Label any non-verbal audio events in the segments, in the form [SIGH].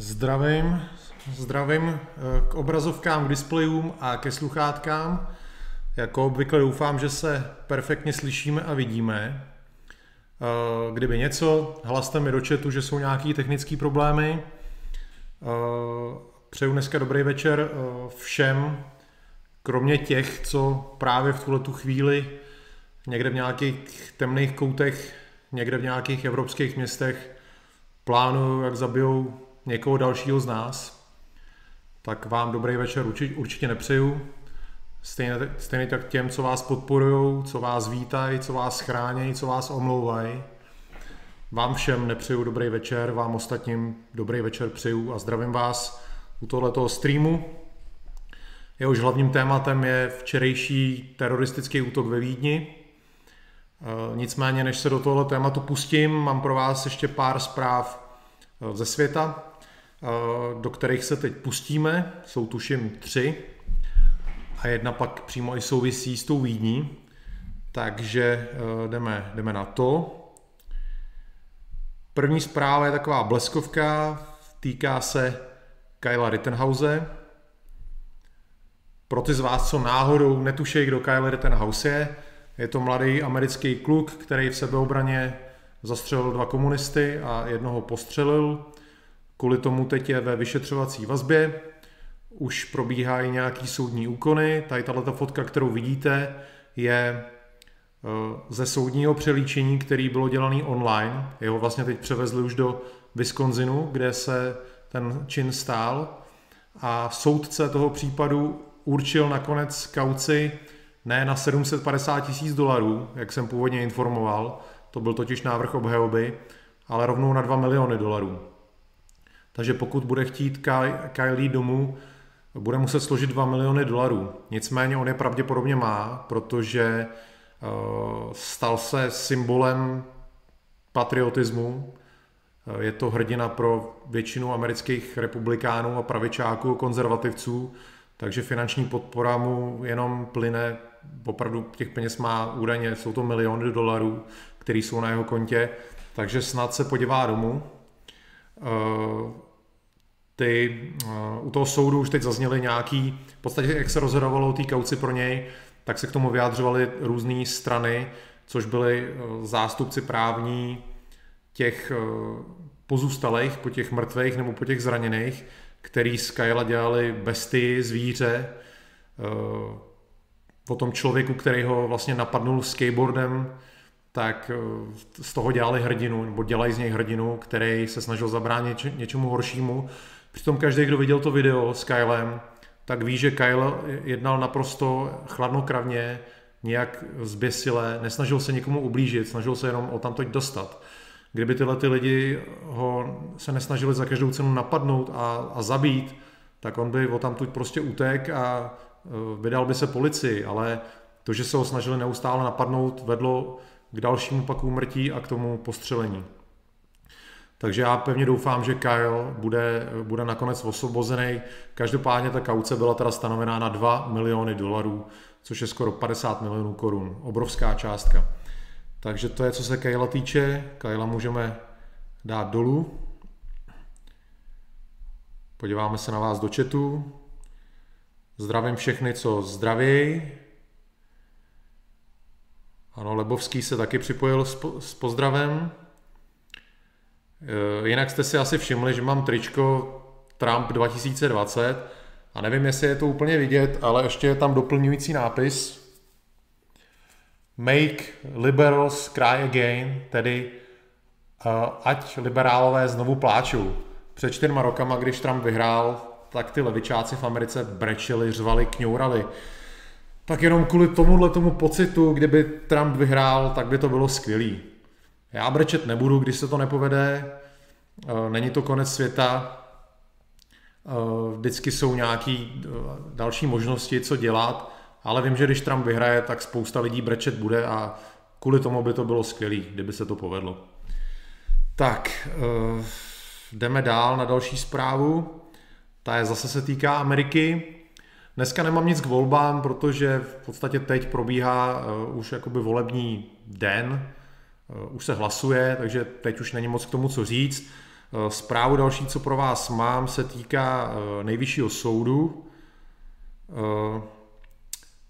Zdravím, zdravím eh, k obrazovkám, k displejům a ke sluchátkám. Jako obvykle doufám, že se perfektně slyšíme a vidíme. Eh, kdyby něco, hlaste mi do chatu, že jsou nějaké technické problémy. Eh, přeju dneska dobrý večer všem, kromě těch, co právě v tuhle tu chvíli někde v nějakých temných koutech, někde v nějakých evropských městech plánují, jak zabijou někoho dalšího z nás, tak vám dobrý večer určitě, nepřeju. Stejně, stejně tak těm, co vás podporují, co vás vítají, co vás chrání, co vás omlouvají. Vám všem nepřeju dobrý večer, vám ostatním dobrý večer přeju a zdravím vás u tohoto streamu. Jehož hlavním tématem je včerejší teroristický útok ve Vídni. E, nicméně, než se do tohoto tématu pustím, mám pro vás ještě pár zpráv e, ze světa. Do kterých se teď pustíme. Jsou tuším tři a jedna pak přímo i souvisí s tou Vídní. Takže eh, jdeme, jdeme na to. První zpráva je taková bleskovka, týká se Kyla Rittenhouse. Pro ty z vás, co náhodou netušejí, kdo Kyle Rittenhouse je, je to mladý americký kluk, který v sebeobraně zastřelil dva komunisty a jednoho postřelil. Kvůli tomu teď je ve vyšetřovací vazbě, už probíhají nějaký soudní úkony. Tady tato fotka, kterou vidíte, je eh, ze soudního přelíčení, který bylo dělaný online. Jeho vlastně teď převezli už do Wisconsinu, kde se ten čin stál. A soudce toho případu určil nakonec kauci ne na 750 tisíc dolarů, jak jsem původně informoval, to byl totiž návrh obhajoby, ale rovnou na 2 miliony dolarů. Takže pokud bude chtít Kylie domů, bude muset složit 2 miliony dolarů. Nicméně on je pravděpodobně má, protože eh, stal se symbolem patriotismu. Eh, je to hrdina pro většinu amerických republikánů a pravičáků, konzervativců, takže finanční podpora mu jenom plyne, opravdu těch peněz má údajně, jsou to miliony dolarů, které jsou na jeho kontě, takže snad se podívá domů. Ty, eh, u toho soudu už teď zazněly nějaký, v podstatě jak se rozhodovalo o té kauci pro něj, tak se k tomu vyjádřovaly různé strany, což byly eh, zástupci právní těch pozůstalých, po těch mrtvých nebo po těch zraněných, který z Kyla dělali besty, zvíře, o tom člověku, který ho vlastně napadnul skateboardem, tak z toho dělali hrdinu, nebo dělají z něj hrdinu, který se snažil zabránit něčemu horšímu. Přitom každý, kdo viděl to video s Kylem, tak ví, že Kyle jednal naprosto chladnokravně, nějak zběsile, nesnažil se nikomu ublížit, snažil se jenom o tamto dostat. Kdyby tyhle ty lidi ho se nesnažili za každou cenu napadnout a, a zabít, tak on by o tamtud prostě utek a eh, vydal by se policii, ale to, že se ho snažili neustále napadnout, vedlo k dalšímu pak úmrtí a k tomu postřelení. Takže já pevně doufám, že Kyle bude, bude nakonec osvobozený. Každopádně ta kauce byla teda stanovená na 2 miliony dolarů, což je skoro 50 milionů korun. Obrovská částka. Takže to je, co se Kyla týče. Kyla můžeme dát dolů. Podíváme se na vás do chatu. Zdravím všechny, co zdravějí. Ano, Lebovský se taky připojil s pozdravem. E, jinak jste si asi všimli, že mám tričko Trump 2020 a nevím, jestli je to úplně vidět, ale ještě je tam doplňující nápis Make liberals cry again, tedy uh, ať liberálové znovu pláčou. Před čtyřma rokama, když Trump vyhrál, tak ty levičáci v Americe brečeli, řvali, kňourali tak jenom kvůli tomuhle tomu pocitu, kdyby Trump vyhrál, tak by to bylo skvělý. Já brečet nebudu, když se to nepovede, eh, není to konec světa, eh, vždycky jsou nějaké eh, další možnosti, co dělat, ale vím, že když Trump vyhraje, tak spousta lidí brečet bude a kvůli tomu by to bylo skvělý, kdyby se to povedlo. Tak, jdeme dál na další zprávu. Ta je zase se týká Ameriky. Dneska nemám nic k volbám, protože v podstatě teď probíhá už jakoby volební den, už se hlasuje, takže teď už není moc k tomu co říct. Zprávu další, co pro vás mám, se týká nejvyššího soudu.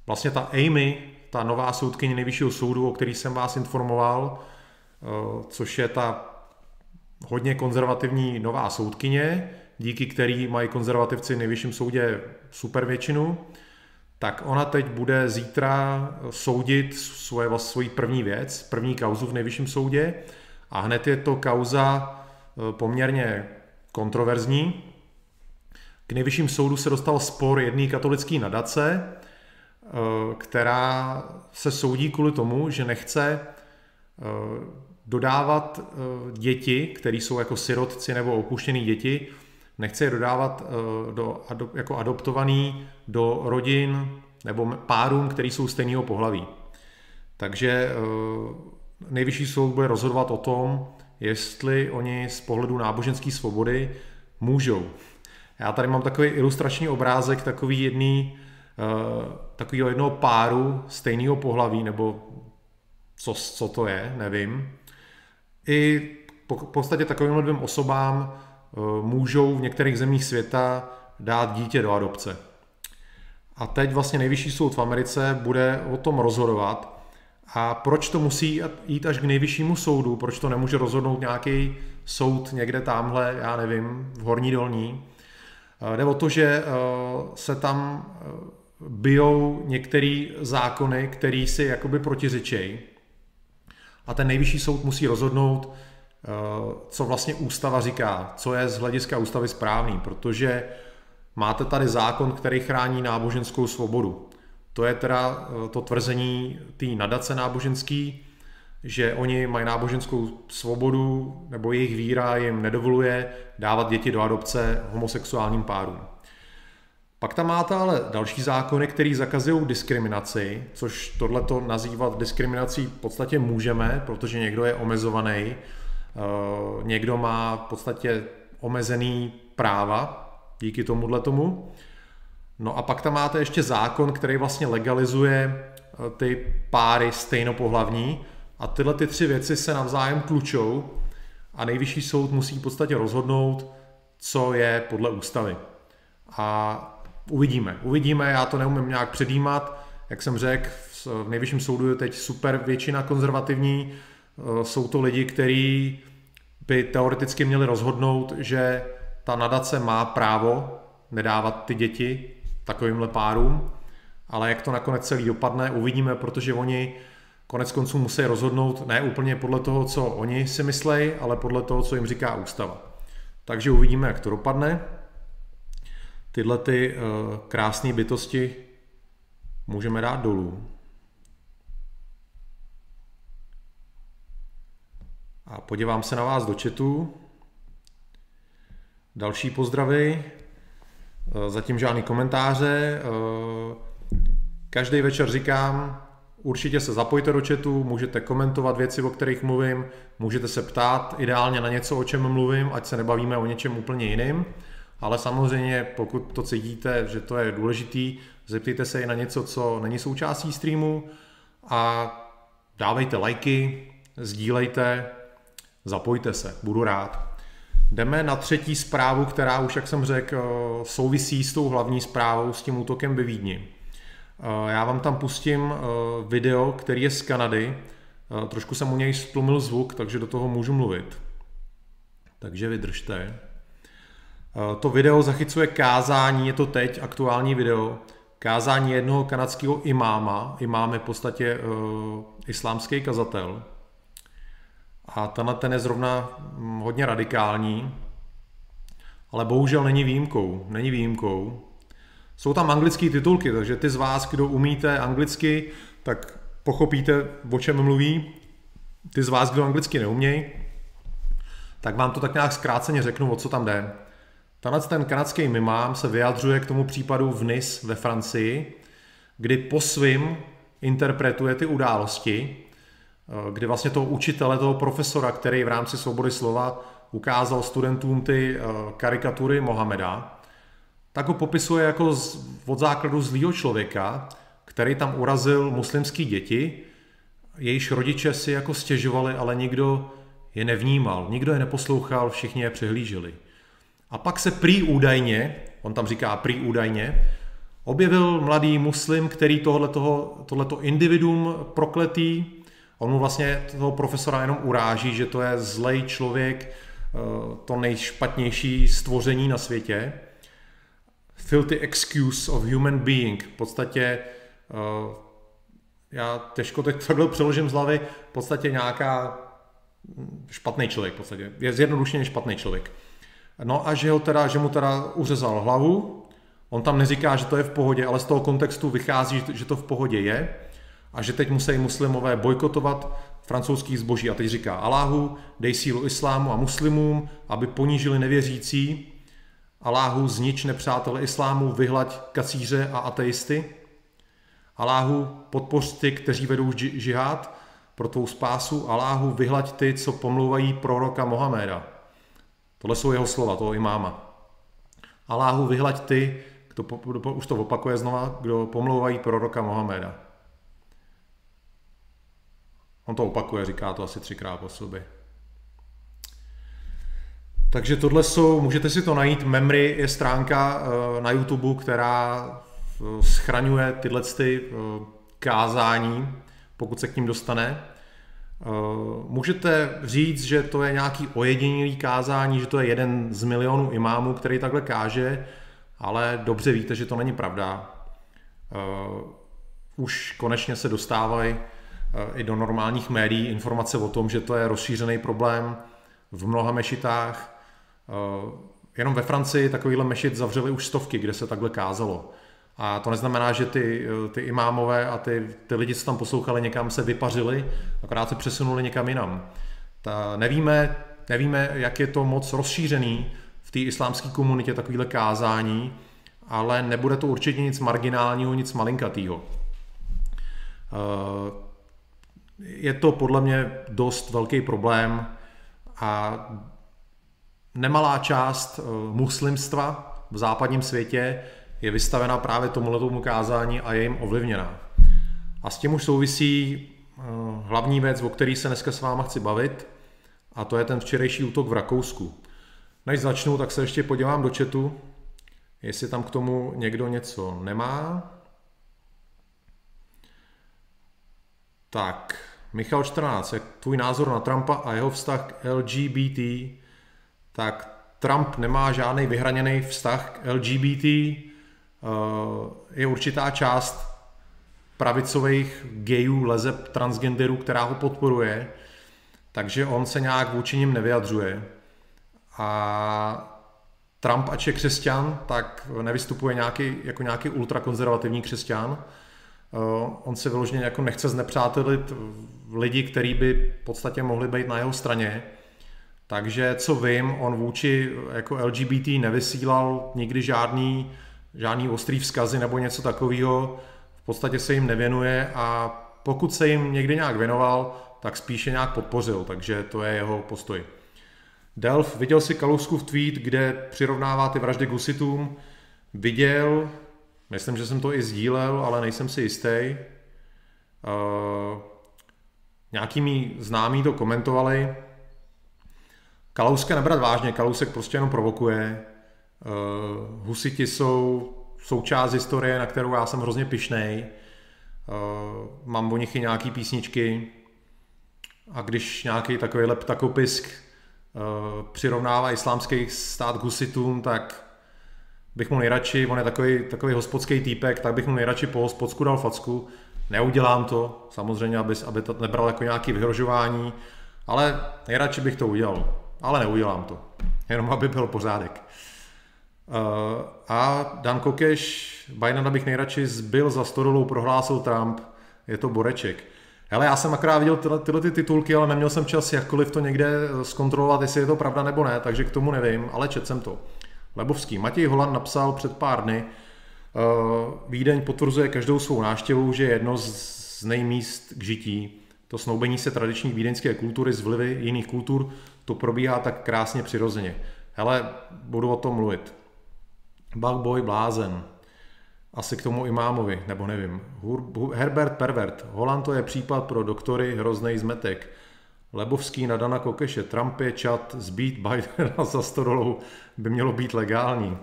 Vlastně ta Amy, ta nová soudkyně nejvyššího soudu, o který jsem vás informoval, což je ta hodně konzervativní nová soudkyně, díky který mají konzervativci v nejvyšším soudě super většinu, tak ona teď bude zítra soudit svoje, svoji první věc, první kauzu v nejvyšším soudě a hned je to kauza e, poměrně kontroverzní. K nejvyšším soudu se dostal spor jedné katolické nadace, e, která se soudí kvůli tomu, že nechce e, dodávat děti, které jsou jako sirotci nebo opuštěné děti, nechce je dodávat eh, do, jako adoptovaný do rodin nebo párům, který jsou stejného pohlaví. Takže eh, nejvyšší soud bude rozhodovat o tom, jestli oni z pohledu náboženské svobody můžou. Já tady mám takový ilustrační obrázek takový jedný, eh, takového jednoho páru stejného pohlaví, nebo co, co to je, nevím. I po, v podstatě takovým dvěm osobám můžou v některých zemích světa dát dítě do adopce. A teď vlastně nejvyšší soud v Americe bude o tom rozhodovat. A proč to musí jít až k nejvyššímu soudu? Proč to nemůže rozhodnout nějaký soud někde tamhle, já nevím, v Horní dolní? Eh, jde o to, že eh, se tam bijou některé zákony, které si jakoby protiřečejí. A ten nejvyšší soud musí rozhodnout, Eh, co vlastně ústava říká, co je z hlediska ústavy správný, protože máte tady zákon, který chrání náboženskou svobodu. To je teda eh, to tvrzení té nadace náboženský, že oni mají náboženskou svobodu, nebo jejich víra jim nedovoluje dávat děti do adopce homosexuálním párům. Pak tam máte ale další zákony, které zakazují diskriminaci, což tohleto nazývat diskriminací v podstatě můžeme, protože někdo je omezovaný Eh, někdo má v podstatě omezený práva díky tomuhle tomu. No a pak tam máte ještě zákon, který vlastně legalizuje eh, ty páry stejnopohlavní a tyhle ty tři věci se navzájem tlučou a nejvyšší soud musí v podstatě rozhodnout, co je podle ústavy. A uvidíme. Uvidíme, já to neumím nějak předjímat. Jak jsem řekl, v nejvyšším soudu je teď super většina konzervativní, Eh, jsou to lidi, kteří by teoreticky měli rozhodnout, že ta nadace má právo nedávat ty děti takovýmhle párům, ale jak to nakonec celý dopadne, uvidíme, protože oni konec konců musí rozhodnout ne úplně podle toho, co oni si myslejí, ale podle toho, co jim říká ústava. Takže uvidíme, jak to dopadne. Tyhle ty uh, krásné bytosti můžeme dát dolů. A podívám se na vás do chatu. Další pozdravy. Eh, zatím žádný komentáře. Eh, každý večer říkám, určitě se zapojte do chatu, můžete komentovat věci, o kterých mluvím, můžete se ptát ideálně na něco, o čem mluvím, ať se nebavíme o něčem úplně jiným. Ale samozřejmě, pokud to cítíte, že to je důležitý, zeptejte se i na něco, co není součástí streamu a dávejte lajky, sdílejte, Zapojte se, budu rád. Jdeme na třetí zprávu, která už, jak jsem řekl, eh, souvisí s tou hlavní zprávou, s tím útokem ve Vídni. Eh, já vám tam pustím eh, video, který je z Kanady. Trošku jsem u něj stlumil zvuk, takže do toho můžu mluvit. Takže vydržte. To video zachycuje kázání, je to teď aktuální video, kázání jednoho kanadského imáma. Imám je v podstatě islámský kazatel. A tenhle ten je zrovna mm, hodně radikální, ale bohužel není výjimkou. Není výjimkou. Jsou tam anglické titulky, takže ty z vás, kdo umíte anglicky, tak pochopíte, o čem mluví. Ty z vás, kdo anglicky neumějí, tak vám to tak nějak zkráceně řeknu, o co tam jde. Tenhle ten kanadský mimám se vyjadřuje k tomu případu v Nice ve Francii, kdy po svým interpretuje ty události kdy vlastně toho učitele, toho profesora, který v rámci svobody slova ukázal studentům ty eh, karikatury Mohameda, tak ho popisuje jako z, od základu zlýho člověka, který tam urazil muslimský děti, jejíž rodiče si jako stěžovali, ale nikdo je nevnímal, nikdo je neposlouchal, všichni je přehlíželi. A pak se prý údajně, on tam říká prý údajně, objevil mladý muslim, který tohleto, tohleto individuum prokletý, on mu vlastně toho profesora jenom uráží, že to je zlej člověk, eh, to nejšpatnější stvoření na světě. Filthy excuse of human being. V podstatě eh, já těžko teď takhle přeložím z hlavy, v podstatě nějaká hm, špatný člověk, v podstatě. je zjednodušeně špatný člověk. No a že, ho teda, že mu teda uřezal hlavu, on tam neříká, že to je v pohodě, ale z toho kontextu vychází, že to v pohodě je a že teď musí muslimové bojkotovat francouzský zboží. A teď říká Aláhu, dej sílu islámu a muslimům, aby ponížili nevěřící. Aláhu, znič nepřátele islámu, vyhlaď kacíře a ateisty. Aláhu, podpoř ty, kteří vedou žihad pro tvou spásu. Aláhu, vyhlaď ty, co pomlouvají proroka Mohameda. Tohle jsou jeho slova, toho imáma. Aláhu, vyhlaď ty, kdo, už to opakuje znova, kdo pomlouvají proroka Mohameda. On to opakuje, říká to asi třikrát po sobě. Takže tohle jsou, můžete si to najít, Memory je stránka eh, na YouTube, která eh, schraňuje tyhle ty eh, kázání, pokud se k ním dostane. Můžete říct, že to je nějaký ojedinělý kázání, že to je jeden z milionů imámů, který takhle káže, ale dobře víte, že to není pravda. Už konečně se dostávají i do normálních médií informace o tom, že to je rozšířený problém v mnoha mešitách. Jenom ve Francii takovýhle mešit zavřeli už stovky, kde se takhle kázalo. A to neznamená, že ty, ty imámové a ty, ty lidi, co tam poslouchali, někam se vypařili, akorát se přesunuli někam jinam. Ta, nevíme, nevíme, jak je to moc rozšířený v té islámské komunitě takovýhle kázání, ale nebude to určitě nic marginálního, nic malinkatýho je to podle mě dost velký problém a nemalá část eh, muslimstva v západním světě je vystavena právě tomuhle tomu kázání a je jim ovlivněná. A s tím už souvisí eh, hlavní věc, o který se dneska s váma chci bavit, a to je ten včerejší útok v Rakousku. Než začnu, tak se ještě podívám do chatu, jestli tam k tomu někdo něco nemá. Tak, Michal 14, jak tvůj názor na Trumpa a jeho vztah k LGBT, tak Trump nemá žádný vyhraněný vztah k LGBT, eh, je určitá část pravicových gayů, lezeb, transgenderů, která ho podporuje, takže on se nějak vůči nim nevyjadřuje. A Trump, ač je křesťan, tak nevystupuje nějaký, jako nějaký ultrakonzervativní křesťan, Eh, on se vyloženě jako nechce znepřátelit lidi, kteří by v podstatě mohli být na jeho straně. Takže co vím, on vůči jako LGBT nevysílal nikdy žádný, žádný ostrý vzkazy nebo něco takového. V podstatě se jim nevěnuje a pokud se jim někdy nějak věnoval, tak spíše nějak podpořil, takže to je jeho postoj. Delf, viděl si v tweet, kde přirovnává ty vraždy gusitům. Viděl, Myslím, že jsem to i sdílel, ale nejsem si jistý. Uh, nějaký mý známí to komentovali. Kalouska nebrat vážně, Kalousek prostě jenom provokuje. Uh, husiti jsou součást historie, na kterou já jsem hrozně pišnej. Uh, mám o nich i nějaký písničky. A když nějaký takový leptakopisk uh, přirovnává islámský stát k husitům, tak bych mu nejradši, on je takový, takový hospodský týpek, tak bych mu nejradši po hospodsku dal facku. Neudělám to, samozřejmě, aby, aby to nebral jako nějaké vyhrožování, ale nejradši bych to udělal. Ale neudělám to, jenom aby byl pořádek. Uh, a Dan Kokeš, Bidena bych nejradši zbyl za stodolou, prohlásil Trump, je to boreček. Hele, já jsem akorát viděl tyhle, tyhle ty titulky, ale neměl jsem čas jakkoliv to někde zkontrolovat, jestli je to pravda nebo ne, takže k tomu nevím, ale četl jsem to. Lebovský. Matěj Holan napsal před pár dny, Vídeň potvrzuje každou svou návštěvou, že je jedno z nejmíst k žití. To snoubení se tradiční vídeňské kultury z vlivy jiných kultur, to probíhá tak krásně přirozeně. Hele, budu o tom mluvit. Bug blázen. Asi k tomu imámovi, nebo nevím. Herbert Pervert. Holand to je případ pro doktory hrozný zmetek. Lebovský na Dana Kokeše, Trump je čat, zbít Bidena [LAUGHS] za 100 dolarů by mělo být legální.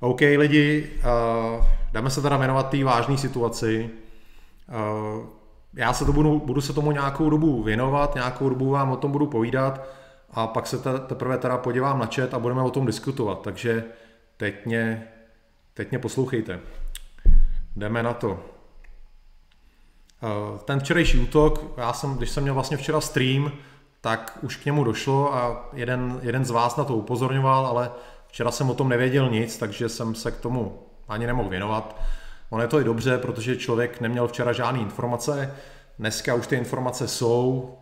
OK, lidi, uh, dáme se teda věnovat té vážné situaci. Uh, já se to budu, budu se tomu nějakou dobu věnovat, nějakou dobu vám o tom budu povídat a pak se te, teprve teda podívám na chat a budeme o tom diskutovat. Takže teď mě, teď mě poslouchejte. Jdeme na to. Uh, ten včerejší útok, já jsem, když jsem měl vlastně včera stream, tak už k němu došlo a jeden, jeden z vás na to upozorňoval, ale včera jsem o tom nevěděl nic, takže jsem se k tomu ani nemohl věnovat. Ono je to i dobře, protože člověk neměl včera žádné informace, dneska už ty informace jsou,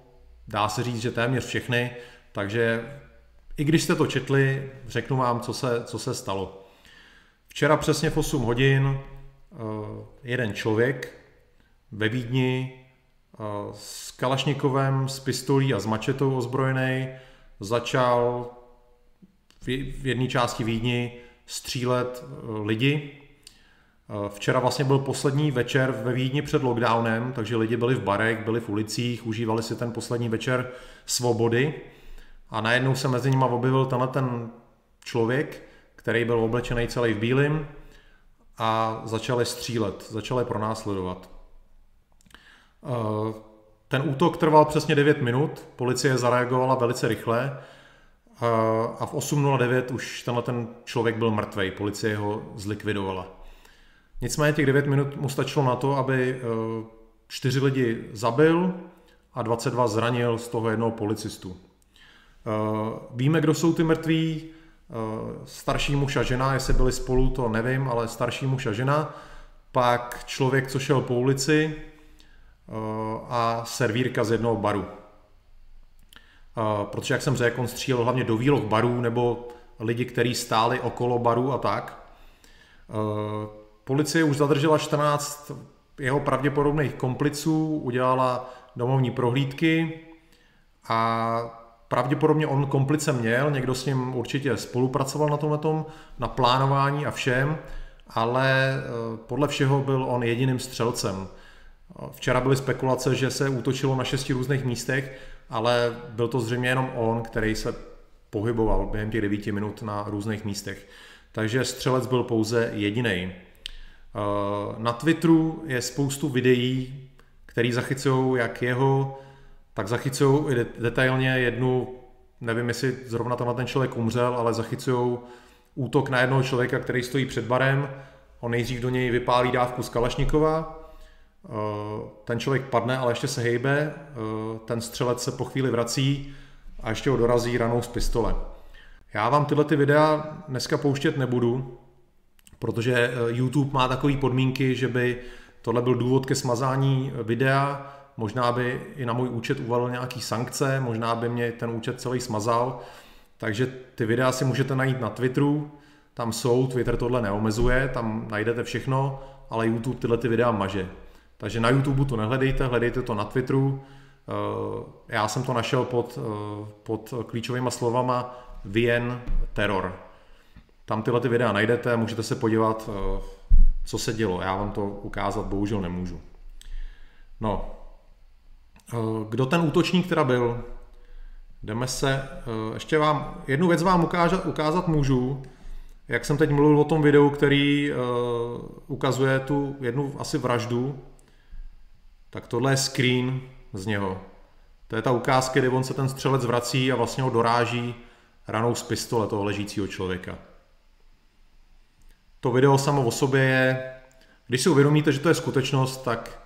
dá se říct, že téměř všechny, takže i když jste to četli, řeknu vám, co se, co se stalo. Včera přesně v 8 hodin eh, jeden člověk ve Vídni eh, s Kalašnikovem, s pistolí a s mačetou ozbrojený začal v jedné části Vídni střílet eh, lidi. Včera vlastně byl poslední večer ve Vídni před lockdownem, takže lidi byli v barech, byli v ulicích, užívali si ten poslední večer svobody. A najednou se mezi nimi objevil tenhle ten člověk, který byl oblečený celý v bílém a začali střílet, začali pronásledovat. Eh, ten útok trval přesně 9 minut, policie zareagovala velice rychle eh, a v 8.09 už tenhle ten člověk byl mrtvý, policie ho zlikvidovala. Nicméně těch 9 minut mu stačilo na to, aby eh, čtyři lidi zabil a 22 zranil z toho jednoho policistu. Víme, kdo jsou ty mrtví, starší muž a žena, jestli byli spolu, to nevím, ale starší muž a žena. Pak člověk, co šel po ulici, a servírka z jednoho baru. Eh, protože, jak jsem řekl, on střílel hlavně do výloh barů nebo lidi, kteří stáli okolo baru a tak. Eh, policie už zadržela 14 jeho pravděpodobných kompliců, udělala domovní prohlídky a pravděpodobně on komplice měl, někdo s ním určitě spolupracoval na tomhle, na plánování a všem, ale podle všeho byl on jediným střelcem. Včera byly spekulace, že se útočilo na šesti různých místech, ale byl to zřejmě jenom on, který se pohyboval během těch devíti minut na různých místech. Takže střelec byl pouze jediný. Eh, na Twitteru je spoustu videí, které zachycují jak jeho, tak zachycují i detailně jednu, nevím jestli zrovna tam ten člověk umřel, ale zachycují útok na jednoho člověka, který stojí před barem. On nejdřív do něj vypálí dávku z Kalašnikova, ten člověk padne, ale ještě se hejbe, eh, ten střelec se po chvíli vrací a ještě ho dorazí ranou z pistole. Já vám tyhle ty videa dneska pouštět nebudu, protože eh, YouTube má takové podmínky, že by tohle byl důvod ke smazání videa, možná by i na můj účet uvalil nějaký sankce, možná by mě ten účet celý smazal, takže ty videa si můžete najít na Twitteru, tam jsou, Twitter tohle neomezuje, tam najdete všechno, ale YouTube tyhle ty videa maže. Takže na YouTube to nehledejte, hledejte to na Twitteru. Eh, já jsem to našel pod, eh, pod klíčovými slovama Vien Terror. Tam tyhle ty videa najdete, můžete se podívat, eh, co se dělo. Já vám to ukázat bohužel nemůžu. No, kdo ten útočník teda byl? Jdeme se, ještě vám, jednu věc vám ukázat, ukázat můžu, jak jsem teď mluvil o tom videu, který ukazuje tu jednu asi vraždu, tak tohle je screen z něho. To je ta ukázka, kdy on se ten střelec vrací a vlastně ho doráží ranou z pistole toho ležícího člověka. To video samo o sobě je, když si uvědomíte, že to je skutečnost, tak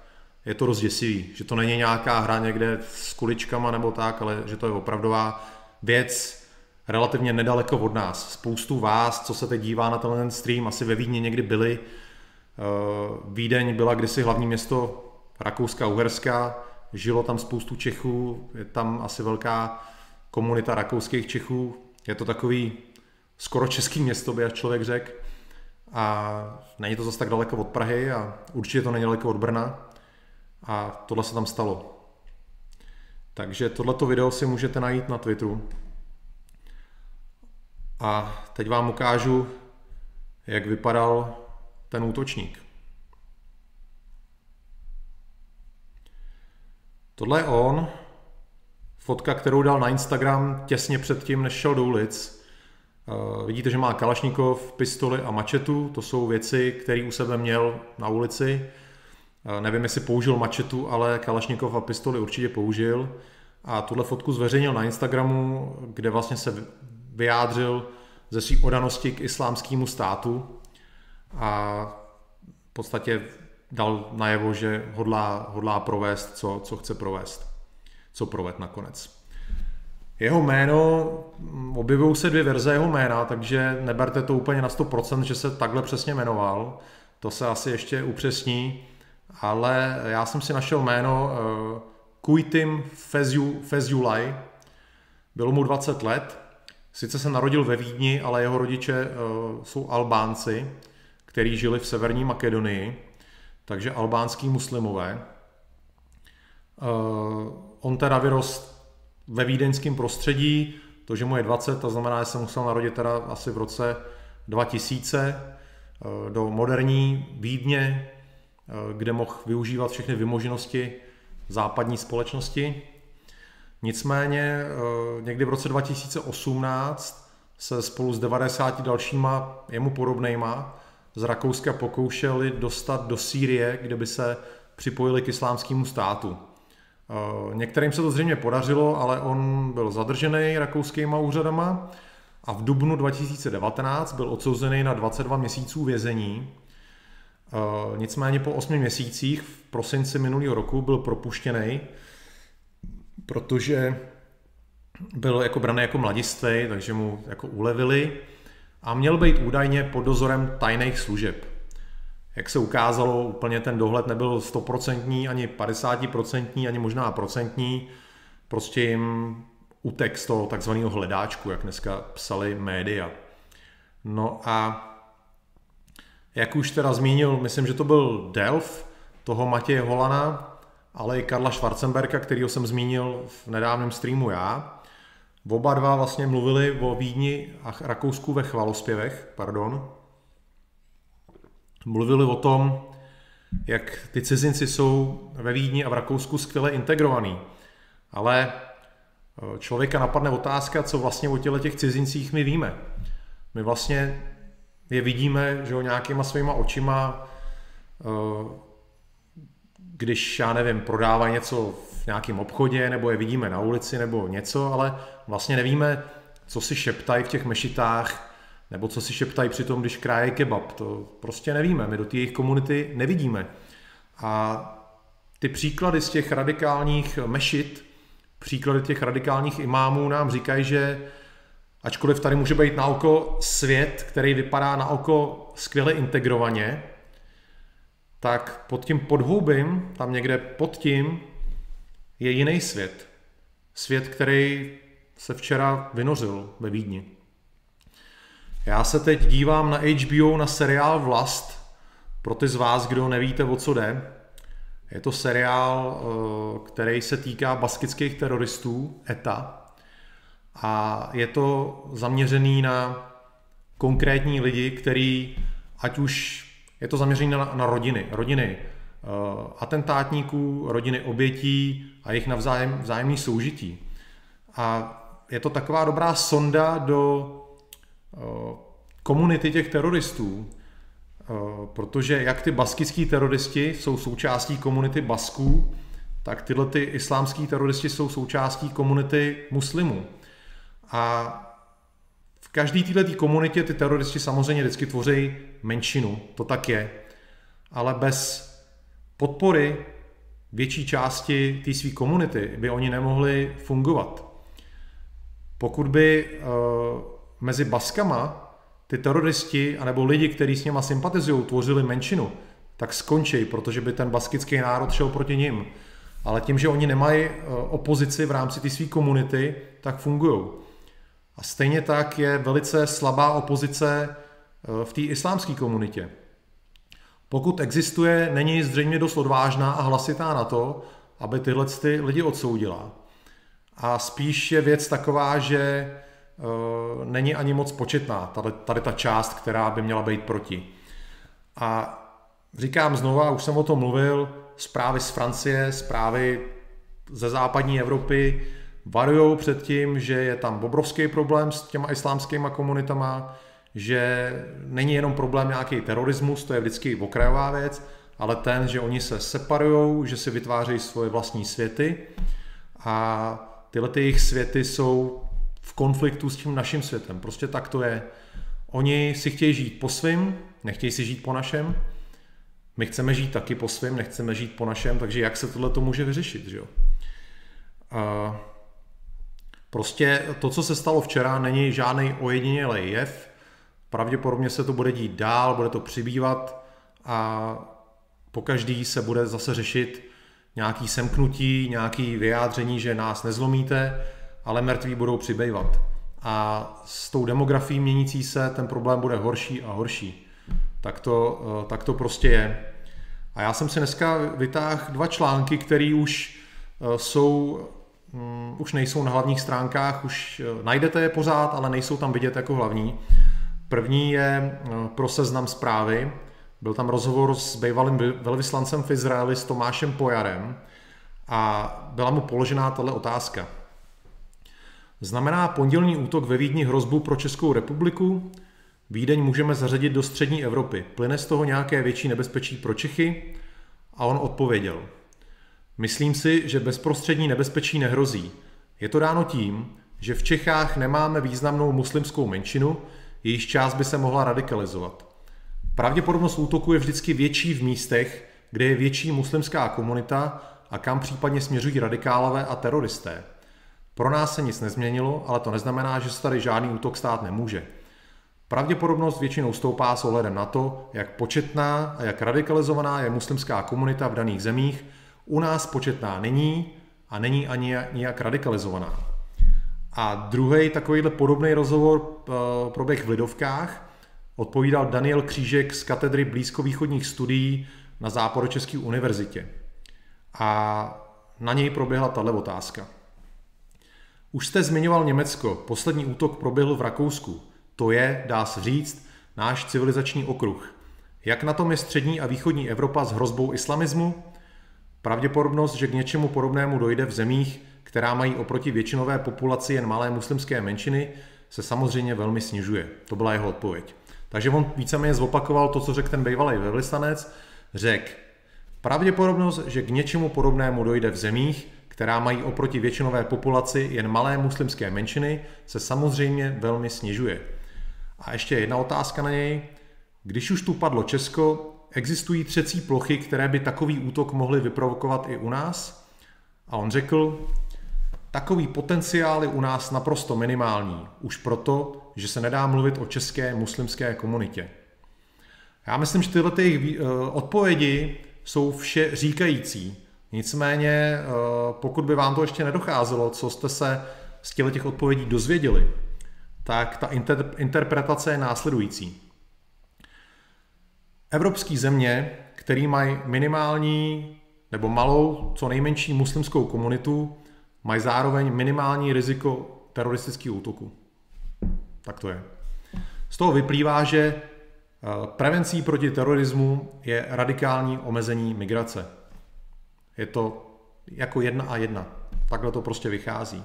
je to rozděsivý, že to není nějaká hra někde s kuličkama nebo tak, ale že to je opravdová věc relativně nedaleko od nás. Spoustu vás, co se teď dívá na ten stream, asi ve Vídni někdy byli. Eh, Vídeň byla kdysi hlavní město Rakouska, Uherska, žilo tam spoustu Čechů, je tam asi velká komunita rakouských Čechů, je to takový skoro český město, by až člověk řekl. A není to zase tak daleko od Prahy a určitě to není daleko od Brna. A tohle se tam stalo. Takže tohleto video si můžete najít na Twitteru. A teď vám ukážu, jak vypadal ten útočník. Tohle je on fotka, kterou dal na Instagram těsně před tím, než šel do ulic. Uh, vidíte, že má Kalašnikov, pistoli a mačetu, to jsou věci, které u sebe měl na ulici. Uh, nevím, jestli použil mačetu, ale Kalašnikov a pistoli určitě použil. A tuhle fotku zveřejnil na Instagramu, kde vlastně se vyjádřil ze své odanosti k islámskému státu a v podstatě dal najevo, že hodlá, hodlá provést, co, co chce provést, co proved nakonec. Jeho jméno, objevují se dvě verze jeho jména, takže neberte to úplně na 100%, že se takhle přesně jmenoval. To se asi ještě upřesní, ale já jsem si našel jméno uh, Kuitim Fezulaj. Bylo mu 20 let, sice se narodil ve Vídni, ale jeho rodiče uh, jsou Albánci, kteří žili v severní Makedonii takže albánský muslimové. Uh, on teda vyrost ve vídeňském prostředí, to, že mu je 20, to znamená, že se musel narodit teda asi v roce 2000 uh, do moderní Vídně, uh, kde mohl využívat všechny vymoženosti západní společnosti. Nicméně někdy v roce 2018 se spolu s 90 dalšíma jemu podobnejma z Rakouska pokoušeli dostat do Sýrie, kde by se připojili k islámskému státu. Eh, některým se to zřejmě podařilo, ale on byl zadržený rakouskýma úřadama a v dubnu 2019 byl odsouzený na 22 měsíců vězení. Eh, nicméně po 8 měsících v prosinci minulého roku byl propuštěný, protože byl jako braný jako mladistvý, takže mu jako ulevili a měl být údajně pod dozorem tajných služeb. Jak se ukázalo, úplně ten dohled nebyl 100% ani 50% ani možná procentní, prostě jim utek z toho takzvaného hledáčku, jak dneska psali média. No a jak už teda zmínil, myslím, že to byl Delf, toho Matěje Holana, ale i Karla Schwarzenberga, kterýho jsem zmínil v nedávném streamu já, Oba dva vlastně mluvili o Vídni a Rakousku ve chvalospěvech, pardon. Mluvili o tom, jak ty cizinci jsou ve Vídni a v Rakousku skvěle integrovaný. Ale eh, člověka napadne otázka, co vlastně o těle těch cizincích my víme. My vlastně je vidíme, že o nějakýma svýma očima, eh, když, já nevím, prodává něco v nějakém obchodě, nebo je vidíme na ulici, nebo něco, ale vlastně nevíme, co si šeptají v těch mešitách, nebo co si šeptají při tom, když kráje kebab. To prostě nevíme, my do té jejich komunity nevidíme. A ty příklady z těch radikálních mešit, příklady těch radikálních imámů nám říkají, že ačkoliv tady může být na oko svět, který vypadá na oko skvěle integrovaně, tak pod tím podhoubím, tam někde pod tím, je jiný svět. Svět, který se včera vynořil ve Vídni. Já se teď dívám na HBO na seriál Vlast, pro ty z vás, kdo nevíte, o co jde. Je to seriál, eh, který se týká baskických teroristů ETA a je to zaměřený na konkrétní lidi, který, ať už je to zaměřený na, na rodiny, rodiny atentátníků, rodiny obětí a jejich navzájem vzájemný soužití. A je to taková dobrá sonda do uh, komunity těch teroristů, uh, protože jak ty baskický teroristi jsou součástí komunity Basků, tak tyhle ty islámský teroristi jsou součástí komunity muslimů. A v každé této komunitě ty teroristi samozřejmě vždycky tvoří menšinu, to tak je. Ale bez podpory větší části té své komunity by oni nemohli fungovat. Pokud by uh, mezi Baskama ty teroristi anebo lidi, kteří s něma sympatizují, tvořili menšinu, tak skončí, protože by ten baskický národ šel proti nim. Ale tím, že oni nemají uh, opozici v rámci té své komunity, tak fungují. A stejně tak je velice slabá opozice uh, v té islámské komunitě. Pokud existuje, není zřejmě dost odvážná a hlasitá na to, aby tyhle ty lidi odsoudila. A spíš je věc taková, že uh, není ani moc početná, tady, tady ta část, která by měla být proti. A říkám znova, už jsem o tom mluvil, zprávy z Francie, zprávy ze západní Evropy varují před tím, že je tam obrovský problém s těma islámskými komunitama, že není jenom problém nějaký terorismus, to je vždycky okrajová věc, ale ten, že oni se separují, že si vytvářejí svoje vlastní světy a tyhle ty jejich světy jsou v konfliktu s tím naším světem. Prostě tak to je. Oni si chtějí žít po svým, nechtějí si žít po našem. My chceme žít taky po svým, nechceme žít po našem, takže jak se tohle to může vyřešit, že jo? A prostě to, co se stalo včera, není žádný ojedinělý jev. Pravděpodobně se to bude dít dál, bude to přibývat a po každý se bude zase řešit nějaký semknutí, nějaký vyjádření, že nás nezlomíte, ale mrtví budou přibývat. A s tou demografií měnící se ten problém bude horší a horší. Tak to, eh, tak to prostě je. A já jsem si dneska vytáhl dva články, které už eh, jsou, um, už nejsou na hlavních stránkách, už eh, najdete je pořád, ale nejsou tam vidět jako hlavní. První je pro seznam zprávy. Byl tam rozhovor s bývalým velvyslancem v Izraeli s Tomášem Pojarem a byla mu položená tato otázka. Znamená pondělní útok ve Vídni hrozbu pro Českou republiku? Vídeň můžeme zařadit do střední Evropy. Plyne z toho nějaké větší nebezpečí pro Čechy? A on odpověděl. Myslím si, že bezprostřední nebezpečí nehrozí. Je to dáno tím, že v Čechách nemáme významnou muslimskou menšinu, jejíž část by se mohla radikalizovat. Pravděpodobnost útoku je vždycky větší v místech, kde je větší muslimská komunita a kam případně směřují radikálové a teroristé. Pro nás se nic nezměnilo, ale to neznamená, že se tady žádný útok stát nemůže. Pravděpodobnost většinou stoupá s ohledem na to, jak početná a jak radikalizovaná je muslimská komunita v daných zemích. U nás početná není a není ani nijak radikalizovaná. A druhý takovýhle podobný rozhovor eh, proběh v Lidovkách odpovídal Daniel Křížek z katedry blízkovýchodních studií na Západočeské univerzitě. A na něj proběhla tato otázka. Už jste zmiňoval Německo, poslední útok proběhl v Rakousku. To je, dá se říct, náš civilizační okruh. Jak na tom je střední a východní Evropa s hrozbou islamismu? Pravděpodobnost, že k něčemu podobnému dojde v zemích, která mají oproti většinové populaci jen malé muslimské menšiny, se samozřejmě velmi snižuje. To byla jeho odpověď. Takže on víceméně zopakoval to, co řekl ten bývalý velvyslanec. Řekl, pravděpodobnost, že k něčemu podobnému dojde v zemích, která mají oproti většinové populaci jen malé muslimské menšiny, se samozřejmě velmi snižuje. A ještě jedna otázka na něj. Když už tu padlo Česko, existují třecí plochy, které by takový útok mohly vyprovokovat i u nás? A on řekl, takový potenciál je u nás naprosto minimální, už proto, že se nedá mluvit o české muslimské komunitě. Já myslím, že tyhle ty eh, odpovědi jsou vše říkající. Nicméně, eh, pokud by vám to ještě nedocházelo, co jste se z těch odpovědí dozvěděli, tak ta inter- interpretace je následující. Evropské země, které mají minimální nebo malou, co nejmenší muslimskou komunitu, mají zároveň minimální riziko teroristického útoku. Tak to je. Z toho vyplývá, že eh, prevencí proti terorismu je radikální omezení migrace. Je to jako jedna a jedna. Takhle to prostě vychází.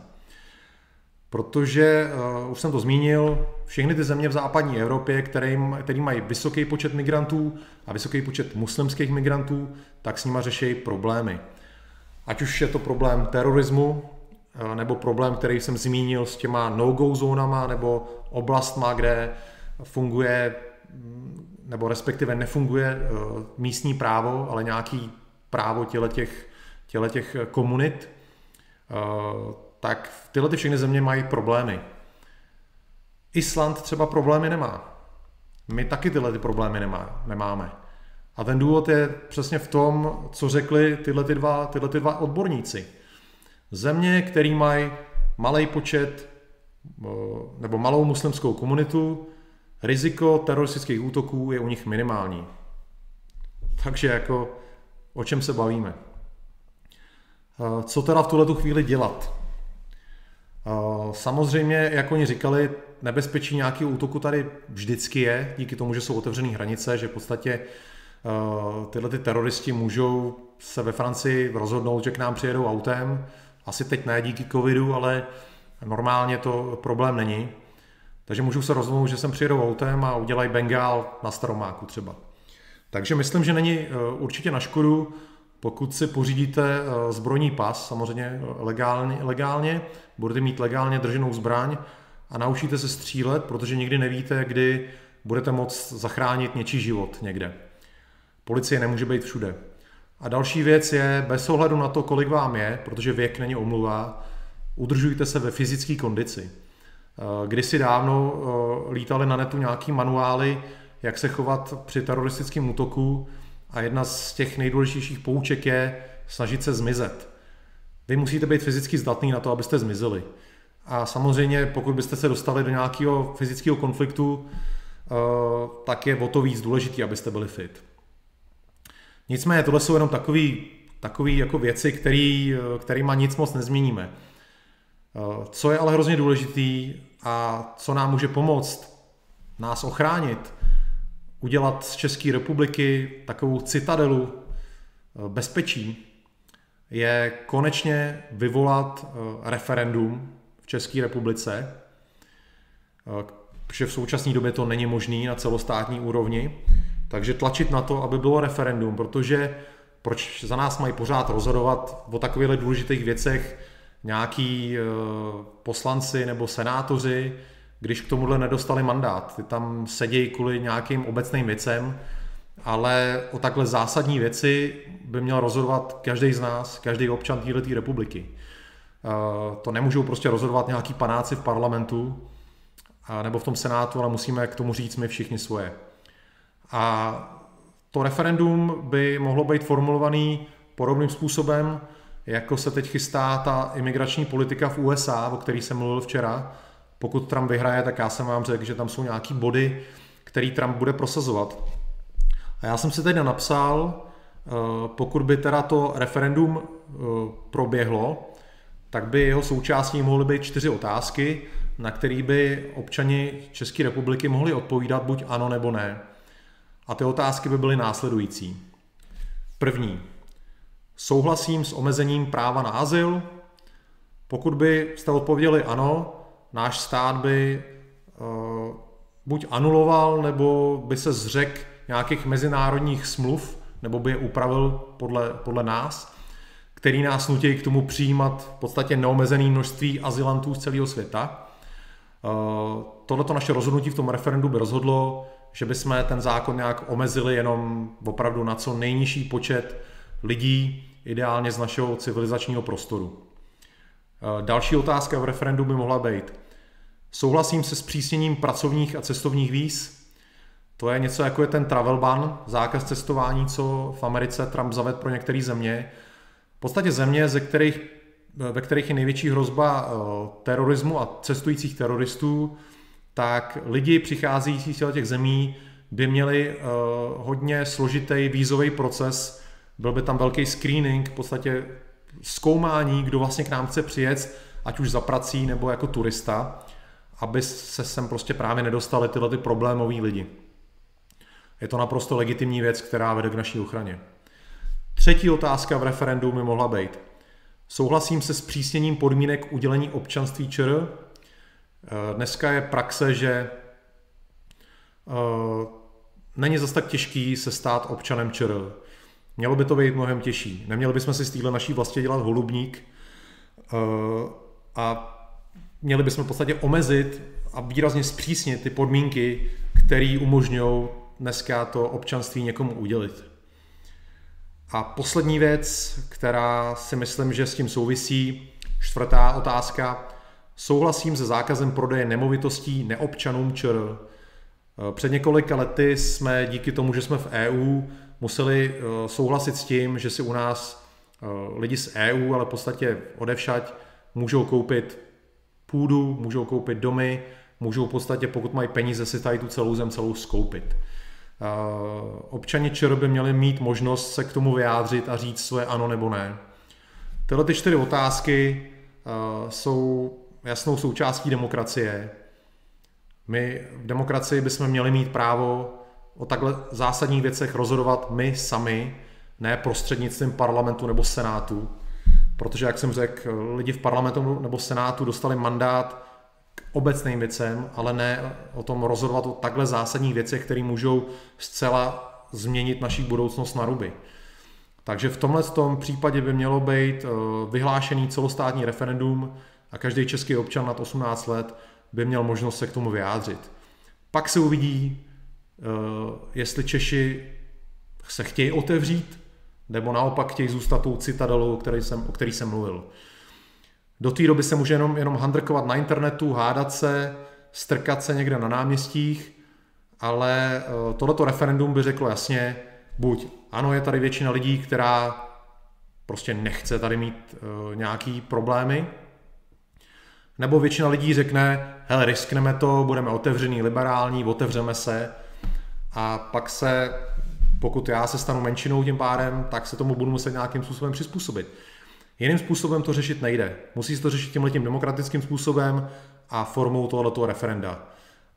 Protože, uh, už jsem to zmínil, všechny ty země v západní Evropě, které, který mají vysoký počet migrantů a vysoký počet muslimských migrantů, tak s nimi řeší problémy. Ať už je to problém terorismu, uh, nebo problém, který jsem zmínil s těma no-go zónama, nebo oblastma, kde funguje, nebo respektive nefunguje uh, místní právo, ale nějaký právo těle těch, těle těch komunit, eh, tak tyhle ty všechny země mají problémy. Island třeba problémy nemá. My taky tyhle ty problémy nemá, nemáme. A ten důvod je přesně v tom, co řekli tyhle, ty dva, tyhle ty dva odborníci. Země, které mají malý počet eh, nebo malou muslimskou komunitu, riziko teroristických útoků je u nich minimální. Takže jako o čem se bavíme. Eh, co teda v tuhle chvíli dělat? Eh, samozřejmě, jak oni říkali, nebezpečí nějakého útoku tady vždycky je, díky tomu, že jsou otevřené hranice, že v podstatě tyhle ty teroristi můžou se ve Francii rozhodnout, že k nám přijedou autem Asi teď ne díky covidu, ale normálně to problém není. Takže můžu se rozhodnout, že jsem přijedou autem a udělají Bengál na Staromáku třeba. Takže myslím, že není eh, určitě na škodu, pokud si pořídíte eh, zbrojní pas, samozřejmě legálně, legálně, budete mít legálně drženou zbraň a naučíte se střílet, protože nikdy nevíte, kdy budete moct zachránit něčí život někde. Policie nemůže být všude. A další věc je, bez ohledu na to, kolik vám je, protože věk není omluva, udržujte se ve fyzické kondici. Eh, kdysi dávno eh, lítali na netu nějaký manuály, jak se chovat při teroristickém útoku a jedna z těch nejdůležitějších pouček je snažit se zmizet. Vy musíte být fyzicky zdatný na to, abyste zmizeli. A samozřejmě, pokud byste se dostali do nějakého fyzického konfliktu, eh, tak je o to víc důležitý, abyste byli fit. Nicméně tohle jsou jenom takový, takový jako věci, který, kterýma nic moc nezměníme. Co je ale hrozně důležitý a co nám může pomoct nás ochránit, udělat z České republiky takovou citadelu eh, bezpečí, je konečně vyvolat eh, referendum v České republice, eh, protože v současné době to není možné na celostátní úrovni, takže tlačit na to, aby bylo referendum, protože proč za nás mají pořád rozhodovat o takových důležitých věcech nějaký poslanci nebo senátoři, když k tomuhle nedostali mandát. Ty tam sedějí kvůli nějakým obecným věcem, ale o takhle zásadní věci by měl rozhodovat každý z nás, každý občan této republiky. Eh, to nemůžou prostě rozhodovat nějaký panáci v parlamentu nebo v tom senátu, ale musíme k tomu říct my všichni svoje. A to referendum by mohlo být formulovaný podobným způsobem, jako se teď chystá ta imigrační politika v USA, o který jsem mluvil včera, pokud Trump vyhraje, tak já jsem vám řekl, že tam jsou nějaký body, který Trump bude prosazovat. A já jsem si teď napsal, eh, pokud by teda to referendum eh, proběhlo, tak by jeho součástí mohly být čtyři otázky, na které by občani České republiky mohli odpovídat buď ano nebo ne. A ty otázky by byly následující. První. Souhlasím s omezením práva na azyl? Pokud by jste odpověděli ano, náš stát by uh, buď anuloval, nebo by se zřekl nějakých mezinárodních smluv, nebo by je upravil podle, podle nás, který nás nutí k tomu přijímat v podstatě neomezené množství azylantů z celého světa. Uh, tohleto naše rozhodnutí v tom referendu by rozhodlo, že bychom ten zákon nějak omezili jenom opravdu na co nejnižší počet lidí, ideálně z našeho civilizačního prostoru. Eh, další otázka v referendu by mohla být. Souhlasím se zpřísněním pracovních a cestovních víz. To je něco jako je ten travel ban, zákaz cestování, co v Americe Trump zaved pro některé země. V podstatě země, ze kterých, ve kterých je největší hrozba eh, terorismu a cestujících teroristů, tak lidi přicházející z těch zemí by měli hodně složitý vízový proces, byl by tam velký screening, v podstatě zkoumání, kdo vlastně k nám chce přijet, ať už za prací nebo jako turista, aby se sem prostě právě nedostali tyhle ty problémoví lidi. Je to naprosto legitimní věc, která vede k naší ochraně. Třetí otázka v referendu mi mohla být. Souhlasím se s přísněním podmínek udělení občanství ČR. Dneska je praxe, že eh, není zase tak těžký se stát občanem ČR. Mělo by to být mnohem těžší. Neměli bychom si z téhle naší vlastně dělat holubník eh, a měli bychom v podstatě omezit a výrazně zpřísnit ty podmínky, které umožňují dneska to občanství někomu udělit. A poslední věc, která si myslím, že s tím souvisí, čtvrtá otázka. Souhlasím se zákazem prodeje nemovitostí neobčanům ČR. Eh, před několika lety jsme díky tomu, že jsme v EU, museli eh, souhlasit s tím, že si u nás eh, lidi z EU, ale v podstatě odevšať, můžou koupit půdu, můžou koupit domy, můžou v podstatě, pokud mají peníze, si tady tu celou zem celou skoupit. Občani ČR by měli mít možnost se k tomu vyjádřit a říct své ano nebo ne. Tyhle ty čtyři otázky jsou jasnou součástí demokracie. My v demokracii bychom měli mít právo o takhle zásadních věcech rozhodovat my sami, ne prostřednictvím parlamentu nebo senátu. protože, jak jsem řekl, lidi v parlamentu nebo senátu dostali mandát k obecným věcem, ale ne o tom rozhodovat o takhle zásadních věcech, které můžou zcela změnit naší budoucnost na ruby. Takže v tomhle tom případě by mělo být eh, vyhlášený celostátní referendum a každý český občan nad 18 let by měl možnost se k tomu vyjádřit. Pak se uvidí, eh, jestli Češi se chtějí otevřít, nebo naopak chtějí zůstat tou citadelou, o který jsem, o který jsem mluvil. Do té doby se může jenom, jenom handrkovat na internetu, hádat se, strkat se někde na náměstích, ale eh, tohleto referendum by řeklo jasně, buď ano, je tady většina lidí, která prostě nechce tady mít uh, nějaký problémy, nebo většina lidí řekne, hele, riskneme to, budeme otevřený, liberální, otevřeme se a pak se, pokud já se stanu menšinou tím pádem, tak se tomu budu muset nějakým způsobem přizpůsobit. Jiným způsobem to řešit nejde. Musí se to řešit tímhle tím demokratickým způsobem a formou tohoto referenda.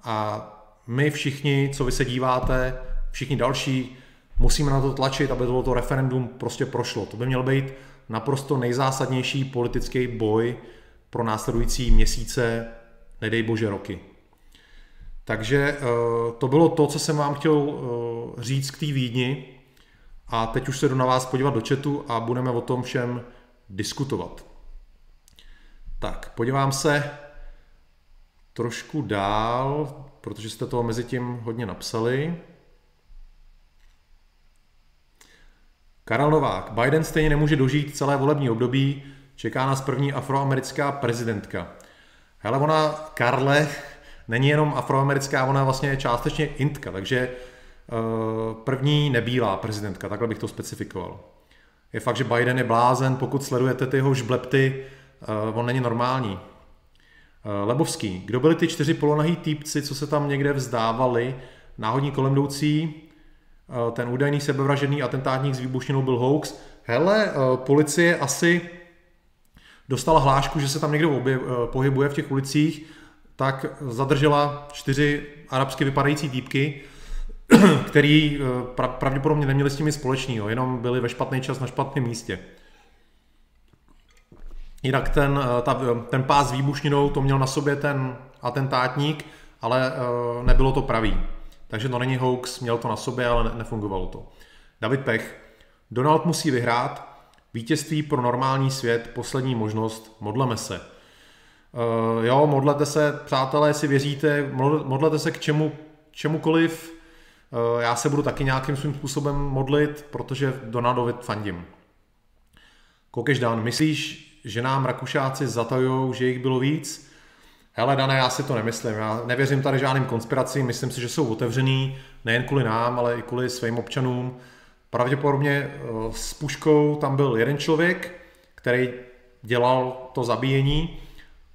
A my všichni, co vy se díváte, všichni další, musíme na to tlačit, aby tohoto referendum prostě prošlo. To by měl být naprosto nejzásadnější politický boj pro následující měsíce, nedej bože roky. Takže eh, to bylo to, co jsem vám chtěl eh, říct k té Vídni a teď už se jdu na vás podívat do chatu a budeme o tom všem diskutovat. Tak, podívám se trošku dál, protože jste toho mezi tím hodně napsali. Karel Novák. Biden stejně nemůže dožít celé volební období, čeká nás první afroamerická prezidentka. Hele, ona, Karle, není jenom afroamerická, ona vlastně je částečně intka, takže uh, první nebílá prezidentka, takhle bych to specifikoval. Je fakt, že Biden je blázen, pokud sledujete ty jeho žblepty, uh, on není normální. Uh, Lebovský. Kdo byli ty čtyři polonahý týpci, co se tam někde vzdávali, náhodní kolem jdoucí, Eh, ten údajný sebevražený atentátník s výbušninou byl hoax. Hele, eh, policie asi dostala hlášku, že se tam někdo obje, eh, pohybuje v těch ulicích, tak zadržela čtyři arabsky vypadající týpky, [CLEARS THROAT] který pravděpodobně neměli s nimi společného, jenom byli ve špatný čas na špatném místě. Jinak ten, ta, ten pás výbušninou, to měl na sobě ten atentátník, ale nebylo to pravý. Takže to není hoax, měl to na sobě, ale ne, nefungovalo to. David Pech. Donald musí vyhrát. Vítězství pro normální svět, poslední možnost, modleme se. Uh, jo, modlete se, přátelé, jestli věříte, modlete se k čemu, čemukoliv. Uh, já se budu taky nějakým svým způsobem modlit, protože Donaldovi fandím. Kokeš Dan, myslíš, že nám Rakušáci zatajou, že jich bylo víc? Hele, Dane, já si to nemyslím. Já nevěřím tady žádným konspiracím, myslím si, že jsou otevřený nejen kvůli nám, ale i kvůli svým občanům. Pravděpodobně eh, s puškou tam byl jeden člověk, který dělal to zabíjení,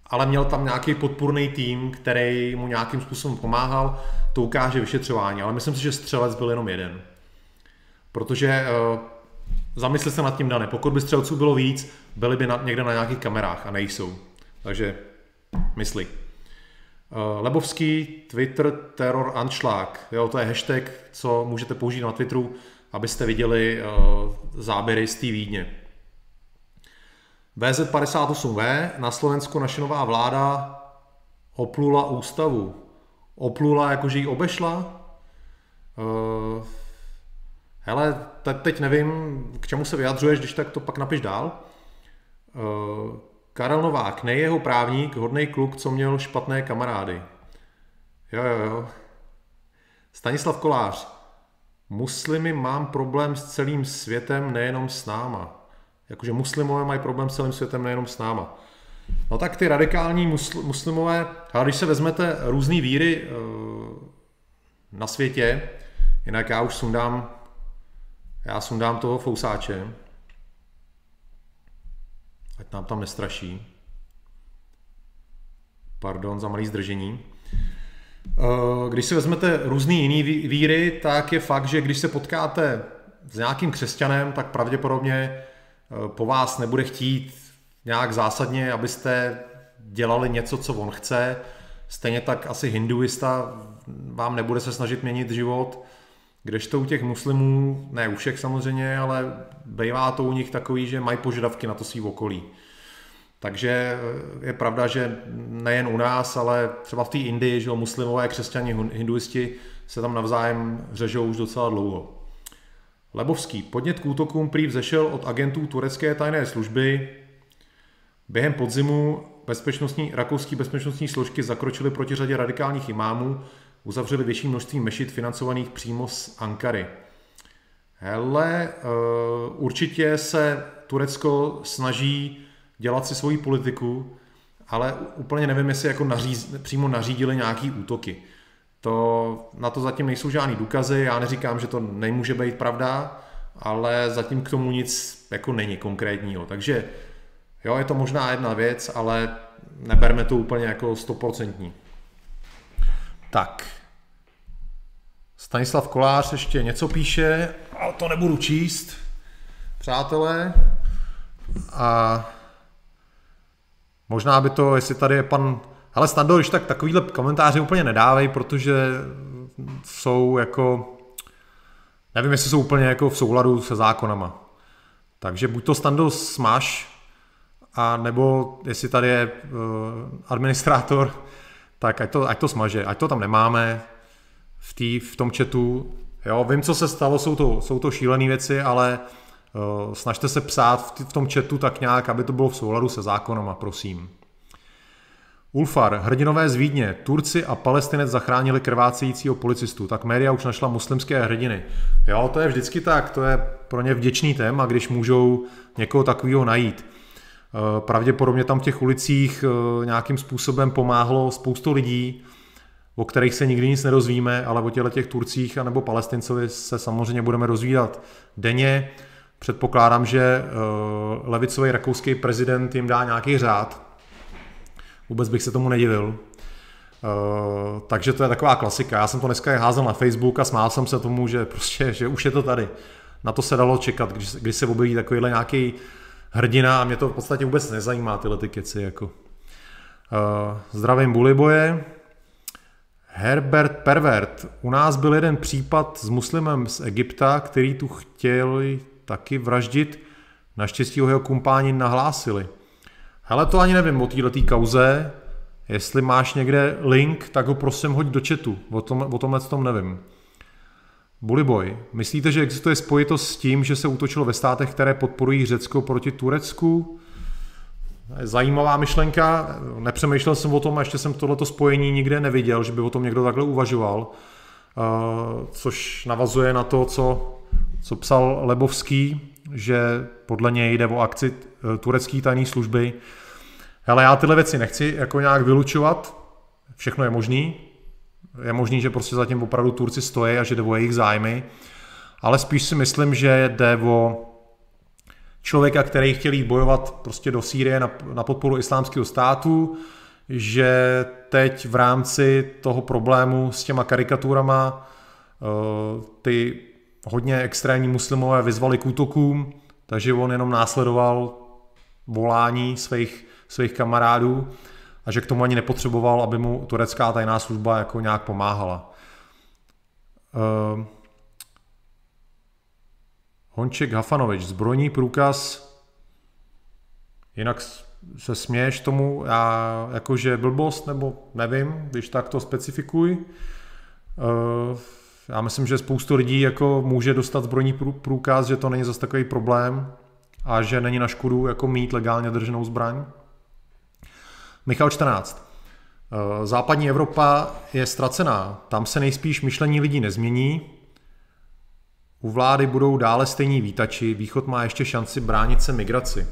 ale měl tam nějaký podpůrný tým, který mu nějakým způsobem pomáhal. To ukáže vyšetřování, ale myslím si, že střelec byl jenom jeden. Protože uh, zamysli se nad tím, Dane, pokud by střelců bylo víc, byli by někde na nějakých kamerách a nejsou. Takže Mysli. Eh, Lebovský, Twitter, terror, Anschlag. Jo, to je hashtag, co můžete použít na Twitteru, abyste viděli uh, záběry z té Vídně. VZ58V, na Slovensku naše nová vláda oplula ústavu. Oplula, jakože ji obešla? Uh, hele, teď nevím, k čemu se vyjadřuješ, když tak to pak napiš dál. Uh, Karel Novák, nej jeho právník, hodný kluk, co měl špatné kamarády. Jo, jo, jo. Stanislav Kolář. Muslimy mám problém s celým světem, nejenom s náma. Jakože muslimové mají problém s celým světem, nejenom s náma. No tak ty radikální musl- muslimové, ale když se vezmete různé víry e, na světě, jinak já už sundám, já sundám toho fousáče, ať nám tam nestraší. Pardon za malý zdržení. Eh, když si vezmete různý jiný víry, tak je fakt, že když se potkáte s nějakým křesťanem, tak pravděpodobně eh, po vás nebude chtít nějak zásadně, abyste dělali něco, co on chce. Stejně tak asi hinduista vám nebude se snažit měnit život. Kdežto u těch muslimů, ne u všech samozřejmě, ale bývá to u nich takový, že mají požadavky na to svý okolí. Takže eh, je pravda, že nejen u nás, ale třeba v té Indii, že muslimové, křesťani, hinduisti se tam navzájem řežou už docela dlouho. Lebovský. Podnět k útokům prý vzešel od agentů turecké tajné služby. Během podzimu bezpečnostní, rakouský bezpečnostní složky zakročily proti řadě radikálních imámů, uzavřeli větší množství mešit financovaných přímo z Ankary. Hele, eh, určitě se Turecko snaží dělat si svoji politiku, ale úplně nevím, jestli jako naříz, přímo nařídili nějaký útoky. To, na to zatím nejsou žádný důkazy, já neříkám, že to nemůže být pravda, ale zatím k tomu nic jako není konkrétního. Takže jo, je to možná jedna věc, ale neberme to úplně jako stoprocentní. Tak. Stanislav Kolář ještě něco píše, ale to nebudu číst, přátelé. A možná by to, jestli tady je pan ale Stando, když tak takovýhle komentáře úplně nedávej, protože jsou jako, nevím, jestli jsou úplně jako v souladu se zákonama. Takže buď to Stando smaž, a nebo jestli tady je uh, administrátor, tak ať to, ať to smaže, ať to tam nemáme v, tý, v tom chatu. Jo, vím, co se stalo, jsou to, jsou to šílené věci, ale snažte se psát v, tom chatu tak nějak, aby to bylo v souladu se zákonama, prosím. Ulfar, hrdinové z Vídně, Turci a Palestinec zachránili krvácejícího policistu, tak média už našla muslimské hrdiny. Jo, to je vždycky tak, to je pro ně vděčný téma, když můžou někoho takového najít. Eh, pravděpodobně tam v těch ulicích eh, nějakým způsobem pomáhlo spoustu lidí, o kterých se nikdy nic nedozvíme, ale o těchto těch Turcích anebo Palestincovi se samozřejmě budeme rozvídat denně. Předpokládám, že eh, levicový rakouský prezident jim dá nějaký řád, Vůbec bych se tomu nedivil. Uh, takže to je taková klasika. Já jsem to dneska házel na Facebook a smál jsem se tomu, že prostě, že už je to tady. Na to se dalo čekat, když, když se objeví takovýhle nějaký hrdina a mě to v podstatě vůbec nezajímá tyhle ty keci. Jako. Uh, zdravím Buliboje. Herbert Pervert. U nás byl jeden případ s muslimem z Egypta, který tu chtěli taky vraždit. Naštěstí ho jeho kumpáni nahlásili. Hele, to ani nevím o této kauze. Jestli máš někde link, tak ho prosím hoď do chatu. O, tom, o tomhle tom nevím. Bullyboy, myslíte, že existuje spojitost s tím, že se útočilo ve státech, které podporují Řecko proti Turecku? Zajímavá myšlenka, nepřemýšlel jsem o tom a ještě jsem tohleto spojení nikde neviděl, že by o tom někdo takhle uvažoval, uh, což navazuje na to, co, co psal Lebovský, že podle něj jde o akci eh, turecké tajné služby. Ale já tyhle věci nechci jako nějak vylučovat, všechno je možný. Je možný, že prostě zatím opravdu Turci stojí a že jde o jejich zájmy, ale spíš si myslím, že jde o člověka, který chtěl jít bojovat prostě do Sýrie na, na podporu islámského státu, že teď v rámci toho problému s těma karikaturama uh, ty hodně extrémní muslimové vyzvali k útokům, takže on jenom následoval volání svých, svých kamarádů a že k tomu ani nepotřeboval, aby mu turecká tajná služba jako nějak pomáhala. Uh, Honček Hafanovič, zbrojní průkaz, jinak se směješ tomu, já jakože blbost, nebo nevím, když tak to specifikuj. Uh, já myslím, že spoustu lidí jako může dostat zbrojní průkaz, že to není zase takový problém a že není na škodu jako mít legálně drženou zbraň. Michal 14. Eh, západní Evropa je ztracená. Tam se nejspíš myšlení lidí nezmění. U vlády budou dále stejní výtači. Východ má ještě šanci bránit se migraci.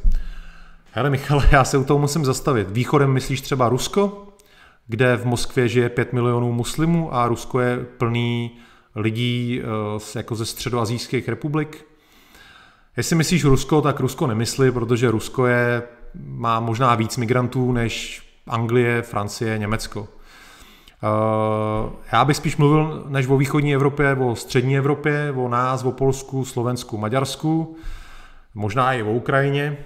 Hele Michale, já se u toho musím zastavit. Východem myslíš třeba Rusko, kde v Moskvě žije 5 milionů muslimů a Rusko je plný lidí eh, jako ze středoazijských republik. Jestli myslíš Rusko, tak Rusko nemyslí, protože Rusko je, má možná víc migrantů než Anglie, Francie, Německo. Eh, já bych spíš mluvil než o východní Evropě, o střední Evropě, o nás, o Polsku, Slovensku, Maďarsku, možná i o Ukrajině.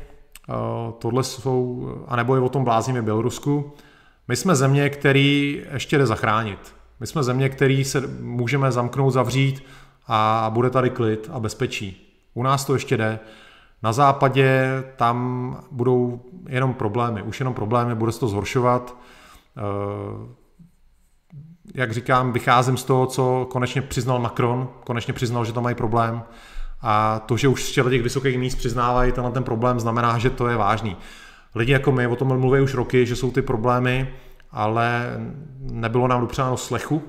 Eh, tohle jsou, anebo je o tom bláznivě Bělorusku. My jsme země, který ještě jde zachránit. My jsme země, který se můžeme zamknout, zavřít a bude tady klid a bezpečí. U nás to ještě jde. Na západě tam budou jenom problémy, už jenom problémy, bude se to zhoršovat. Eh, jak říkám, vycházím z toho, co konečně přiznal Macron, konečně přiznal, že tam mají problém a to, že už z těch vysokých míst přiznávají tenhle ten problém, znamená, že to je vážný. Lidi jako my o tom mluví už roky, že jsou ty problémy, ale nebylo nám dopřáno slechu,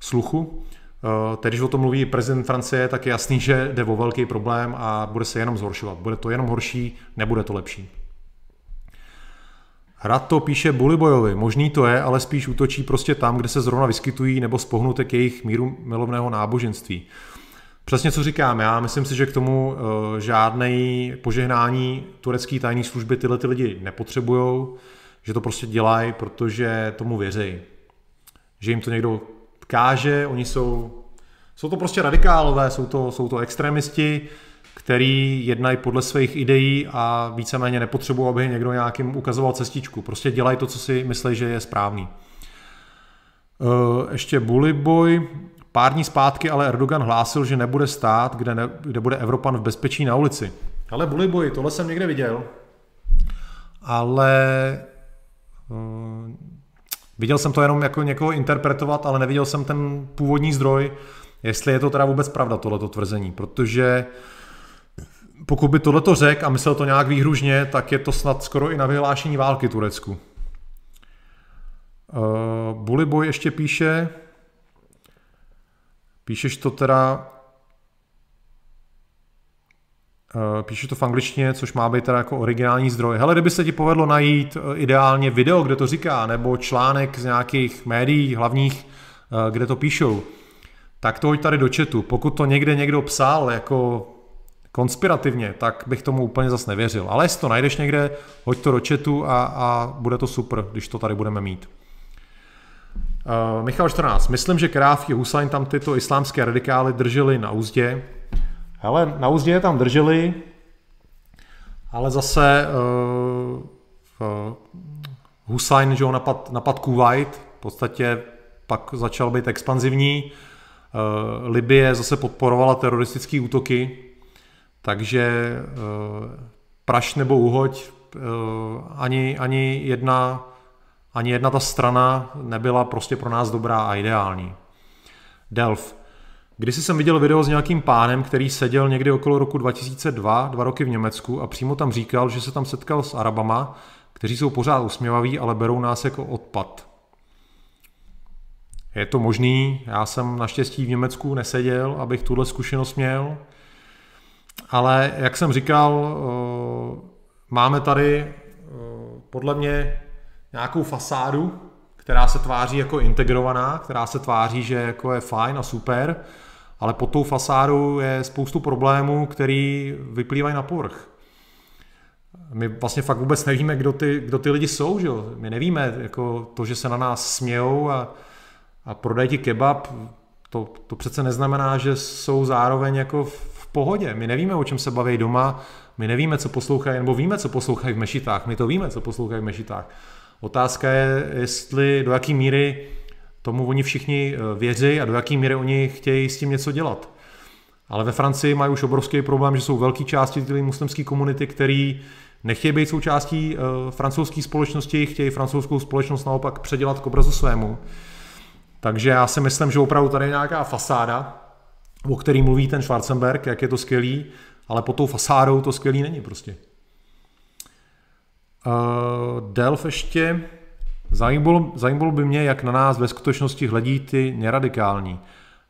sluchu. Eh, teď, když o tom mluví prezident Francie, tak je jasný, že jde o velký problém a bude se jenom zhoršovat. Bude to jenom horší, nebude to lepší. to píše Bulibojovi, možný to je, ale spíš útočí prostě tam, kde se zrovna vyskytují nebo spohnutek jejich míru milovného náboženství. Přesně co říkám, já myslím si, že k tomu uh, žádný požehnání turecké tajné služby tyhle ty lidi nepotřebují, že to prostě dělají, protože tomu věří. Že jim to někdo káže, oni jsou, jsou to prostě radikálové, jsou to, jsou to extremisti, který jednají podle svých ideí a víceméně nepotřebují, aby někdo nějakým ukazoval cestičku. Prostě dělají to, co si myslí, že je správný. Uh, ještě Bully Boy. Pár dní zpátky ale Erdogan hlásil, že nebude stát, kde, ne, kde bude Evropan v bezpečí na ulici. Ale Bully Boy, tohle jsem někde viděl. Ale Viděl jsem to jenom jako někoho interpretovat, ale neviděl jsem ten původní zdroj, jestli je to teda vůbec pravda, tohleto tvrzení, protože pokud by tohleto řekl a myslel to nějak výhružně, tak je to snad skoro i na vyhlášení války Turecku. Uh, Bully Boy ještě píše, píšeš to teda Eh, píše to v angličtině, což má být teda jako originální zdroj. Hele, kdyby se ti povedlo najít eh, ideálně video, kde to říká, nebo článek z nějakých médií hlavních, eh, kde to píšou, tak to hoď tady do chatu. Pokud to někde někdo psal jako konspirativně, tak bych tomu úplně zas nevěřil. Ale jestli to najdeš někde, hoď to do chatu a, a bude to super, když to tady budeme mít. Uh, Michal 14. Myslím, že Kráv Husajn tam tyto islámské radikály drželi na úzdě, Hele, na úzdě je tam drželi, ale zase uh, uh, Hussein, že ho napad, napad Kuwait, v podstatě pak začal být expanzivní. Uh, Libie zase podporovala teroristické útoky, takže uh, praš nebo uhoď, uh, ani, ani, jedna, ani jedna ta strana nebyla prostě pro nás dobrá a ideální. Delf. Když jsem viděl video s nějakým pánem, který seděl někdy okolo roku 2002, dva roky v Německu a přímo tam říkal, že se tam setkal s Arabama, kteří jsou pořád usměvaví, ale berou nás jako odpad. Je to možný, já jsem naštěstí v Německu neseděl, abych tuhle zkušenost měl, ale jak jsem říkal, eh, máme tady eh, podle mě nějakou fasádu, která se tváří jako integrovaná, která se tváří, že jako je fajn a super, ale pod tou fasádou je spoustu problémů, který vyplývají na povrch. My vlastně fakt vůbec nevíme, kdo ty, kdo ty lidi jsou, že? My nevíme, jako to, že se na nás smějou a, a prodají ti kebab, to, to přece neznamená, že jsou zároveň jako v pohodě. My nevíme, o čem se baví doma, my nevíme, co poslouchají, nebo víme, co poslouchají v mešitách, my to víme, co poslouchají v mešitách. Otázka je, jestli do jaký míry tomu oni všichni eh, věří a do jaký míry oni chtějí s tím něco dělat. Ale ve Francii mají už obrovský problém, že jsou velké části té muslimské komunity, který nechtějí být součástí uh, francouzské společnosti, chtějí francouzskou společnost naopak předělat k obrazu svému. Takže já si myslím, že opravdu tady je nějaká fasáda, o který mluví ten Schwarzenberg, jak je to skvělý, ale pod tou fasádou to skvělý není prostě. Uh, Delf ještě Zajímalo, zajímalo by mě, jak na nás ve skutečnosti hledí ty neradikální.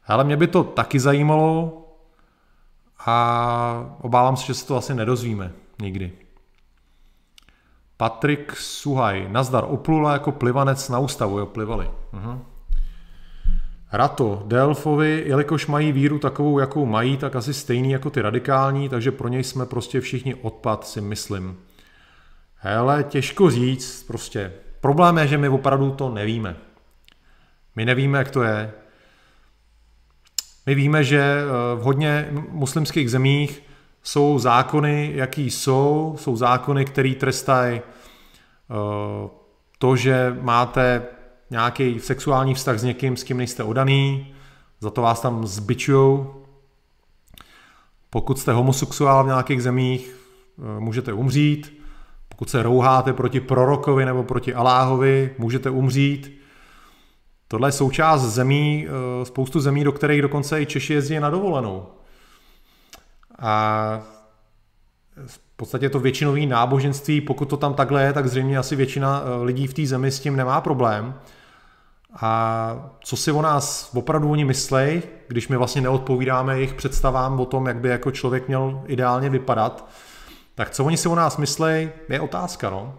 Ale mě by to taky zajímalo a obávám se, že se to asi nedozvíme nikdy. Patrik Suhaj, nazdar, oplula jako plivanec na ústavu, jo, plivali. Uh-huh. Rato, Delfovi, jelikož mají víru takovou, jakou mají, tak asi stejný jako ty radikální, takže pro něj jsme prostě všichni odpad, si myslím. Hele, těžko říct, prostě Problém je, že my opravdu to nevíme. My nevíme, jak to je. My víme, že eh, v hodně muslimských zemích jsou zákony, jaký jsou. Jsou zákony, které trestají eh, to, že máte nějaký sexuální vztah s někým, s kým nejste odaný, za to vás tam zbičujou, pokud jste homosexuál v nějakých zemích, eh, můžete umřít. Pokud se rouháte proti prorokovi nebo proti Aláhovi, můžete umřít. Tohle je součást zemí, eh, spoustu zemí, do kterých dokonce i Češi jezdí na dovolenou. A v podstatě to většinový náboženství, pokud to tam takhle je, tak zřejmě asi většina eh, lidí v té zemi s tím nemá problém. A co si o nás opravdu oni myslej, když my vlastně neodpovídáme jejich představám o tom, jak by jako člověk měl ideálně vypadat, tak co oni si o nás myslej, je otázka. No.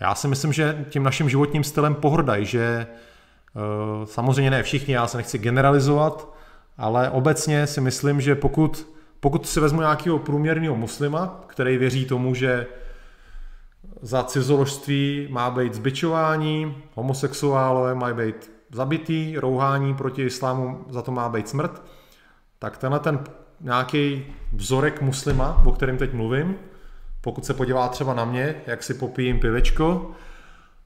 Já si myslím, že tím naším životním stylem pohrdají, že Eh, samozřejmě ne všichni, já se nechci generalizovat, ale obecně si myslím, že pokud, pokud si vezmu nějakého průměrného muslima, který věří tomu, že za cizoložství má být zbičování, homosexuálové mají být zabitý, rouhání proti islámu, za to má být smrt, tak tenhle ten nějaký vzorek muslima, o kterém teď mluvím, pokud se podívá třeba na mě, jak si popijím pivečko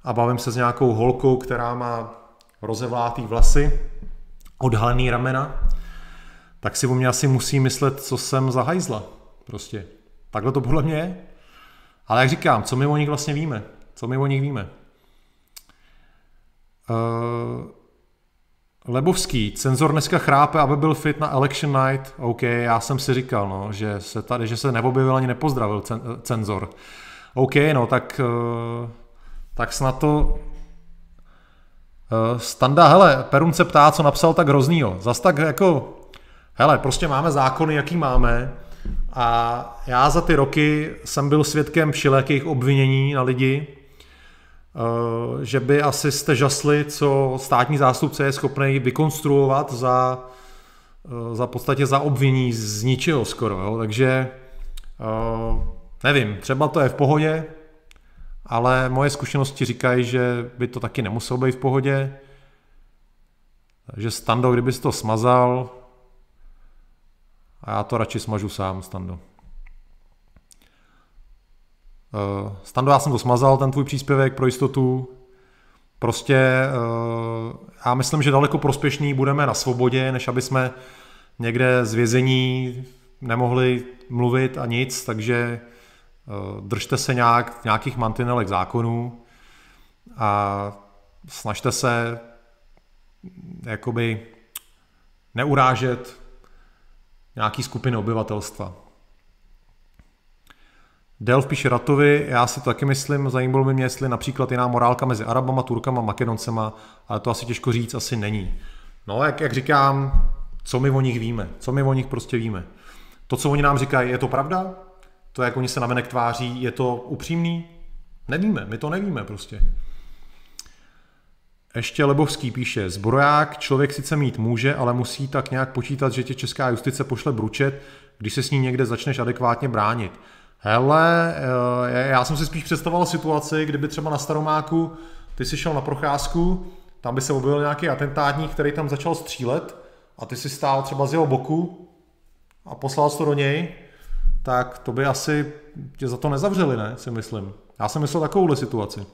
a bavím se s nějakou holkou, která má rozevlátý vlasy, odhalený ramena, tak si o mě asi musí myslet, co jsem za hajzla. Prostě. Takhle to podle mě je. Ale jak říkám, co my o nich vlastně víme? Co my o nich víme? Uh, Lebovský, cenzor dneska chrápe, aby byl fit na election night. OK, já jsem si říkal, no, že se tady, že se neobjevil ani nepozdravil cenzor. OK, no, tak, uh, tak snad to Eh, Standa, hele, Perun se ptá, co napsal tak hroznýho. Zas tak jako, hele, prostě máme zákony, jaký máme a já za ty roky jsem byl svědkem všelijakých obvinění na lidi, eh, že by asi jste žasli, co státní zástupce je schopný vykonstruovat za, eh, za podstatě za obviní z ničeho skoro. Jo? Takže nevím, třeba to je v pohodě, ale moje zkušenosti říkají, že by to taky nemuselo být v pohodě. Takže Stando, kdybys to smazal, a já to radši smažu sám, Stando. Uh, Stando, já jsem to smazal, ten tvůj příspěvek pro jistotu. Prostě uh, já myslím, že daleko prospěšný budeme na svobodě, než aby jsme někde z vězení nemohli mluvit a nic, takže Eh, držte se nějak nějakých mantinelech zákonů a snažte se jakoby neurážet nějaký skupiny obyvatelstva. Delf píše Ratovi, já si to taky myslím, zajímalo by mě, jestli například jiná morálka mezi Arabama, Turkama, Makedoncema, ale to asi těžko říct, asi není. No, jak, jak říkám, co my o nich víme, co my o nich prostě víme. To, co oni nám říkají, je to pravda? to, jak oni se navenek tváří, je to upřímný? Nevíme, my to nevíme prostě. Ještě Lebovský píše, zbroják člověk sice mít může, ale musí tak nějak počítat, že tě česká justice pošle bručet, když se s ní někde začneš adekvátně bránit. Hele, eh, já jsem si spíš představoval situaci, kdyby třeba na Staromáku ty si šel na procházku, tam by se objevil nějaký atentátník, který tam začal střílet a ty si stál třeba z jeho boku a poslal to do něj tak to by asi tě za to nezavřeli, ne, si myslím. Já jsem myslel takovouhle situaci.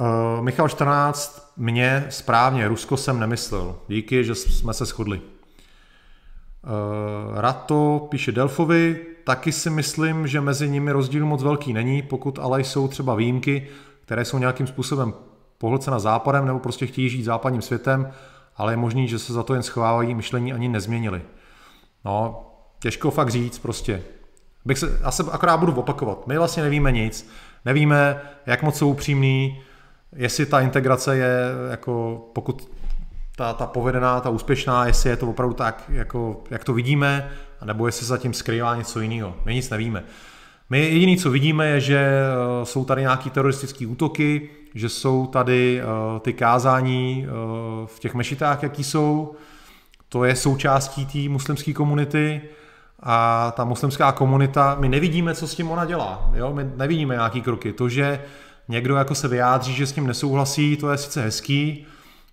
Uh, Michal 14, mě správně, Rusko jsem nemyslel. Díky, že jsme se shodli. Uh, Rato píše Delfovi, taky si myslím, že mezi nimi rozdíl moc velký není, pokud ale jsou třeba výjimky, které jsou nějakým způsobem pohlcena západem nebo prostě chtějí žít západním světem, ale je možný, že se za to jen schovávají, myšlení ani nezměnili. No, těžko fakt říct prostě. Bych se, já se akorát budu opakovat. My vlastně nevíme nic. Nevíme, jak moc jsou upřímný, jestli ta integrace je, jako pokud ta, ta povedená, ta úspěšná, jestli je to opravdu tak, jako, jak to vidíme, nebo jestli se zatím skrývá něco jiného. My nic nevíme. My jediné, co vidíme, je, že eh, jsou tady nějaké teroristické útoky, že jsou tady uh, ty kázání uh, v těch mešitách, jaký jsou, to je součástí té muslimské komunity a ta muslimská komunita, my nevidíme, co s tím ona dělá. Jo? My nevidíme nějaký kroky. To, že někdo jako se vyjádří, že s tím nesouhlasí, to je sice hezký,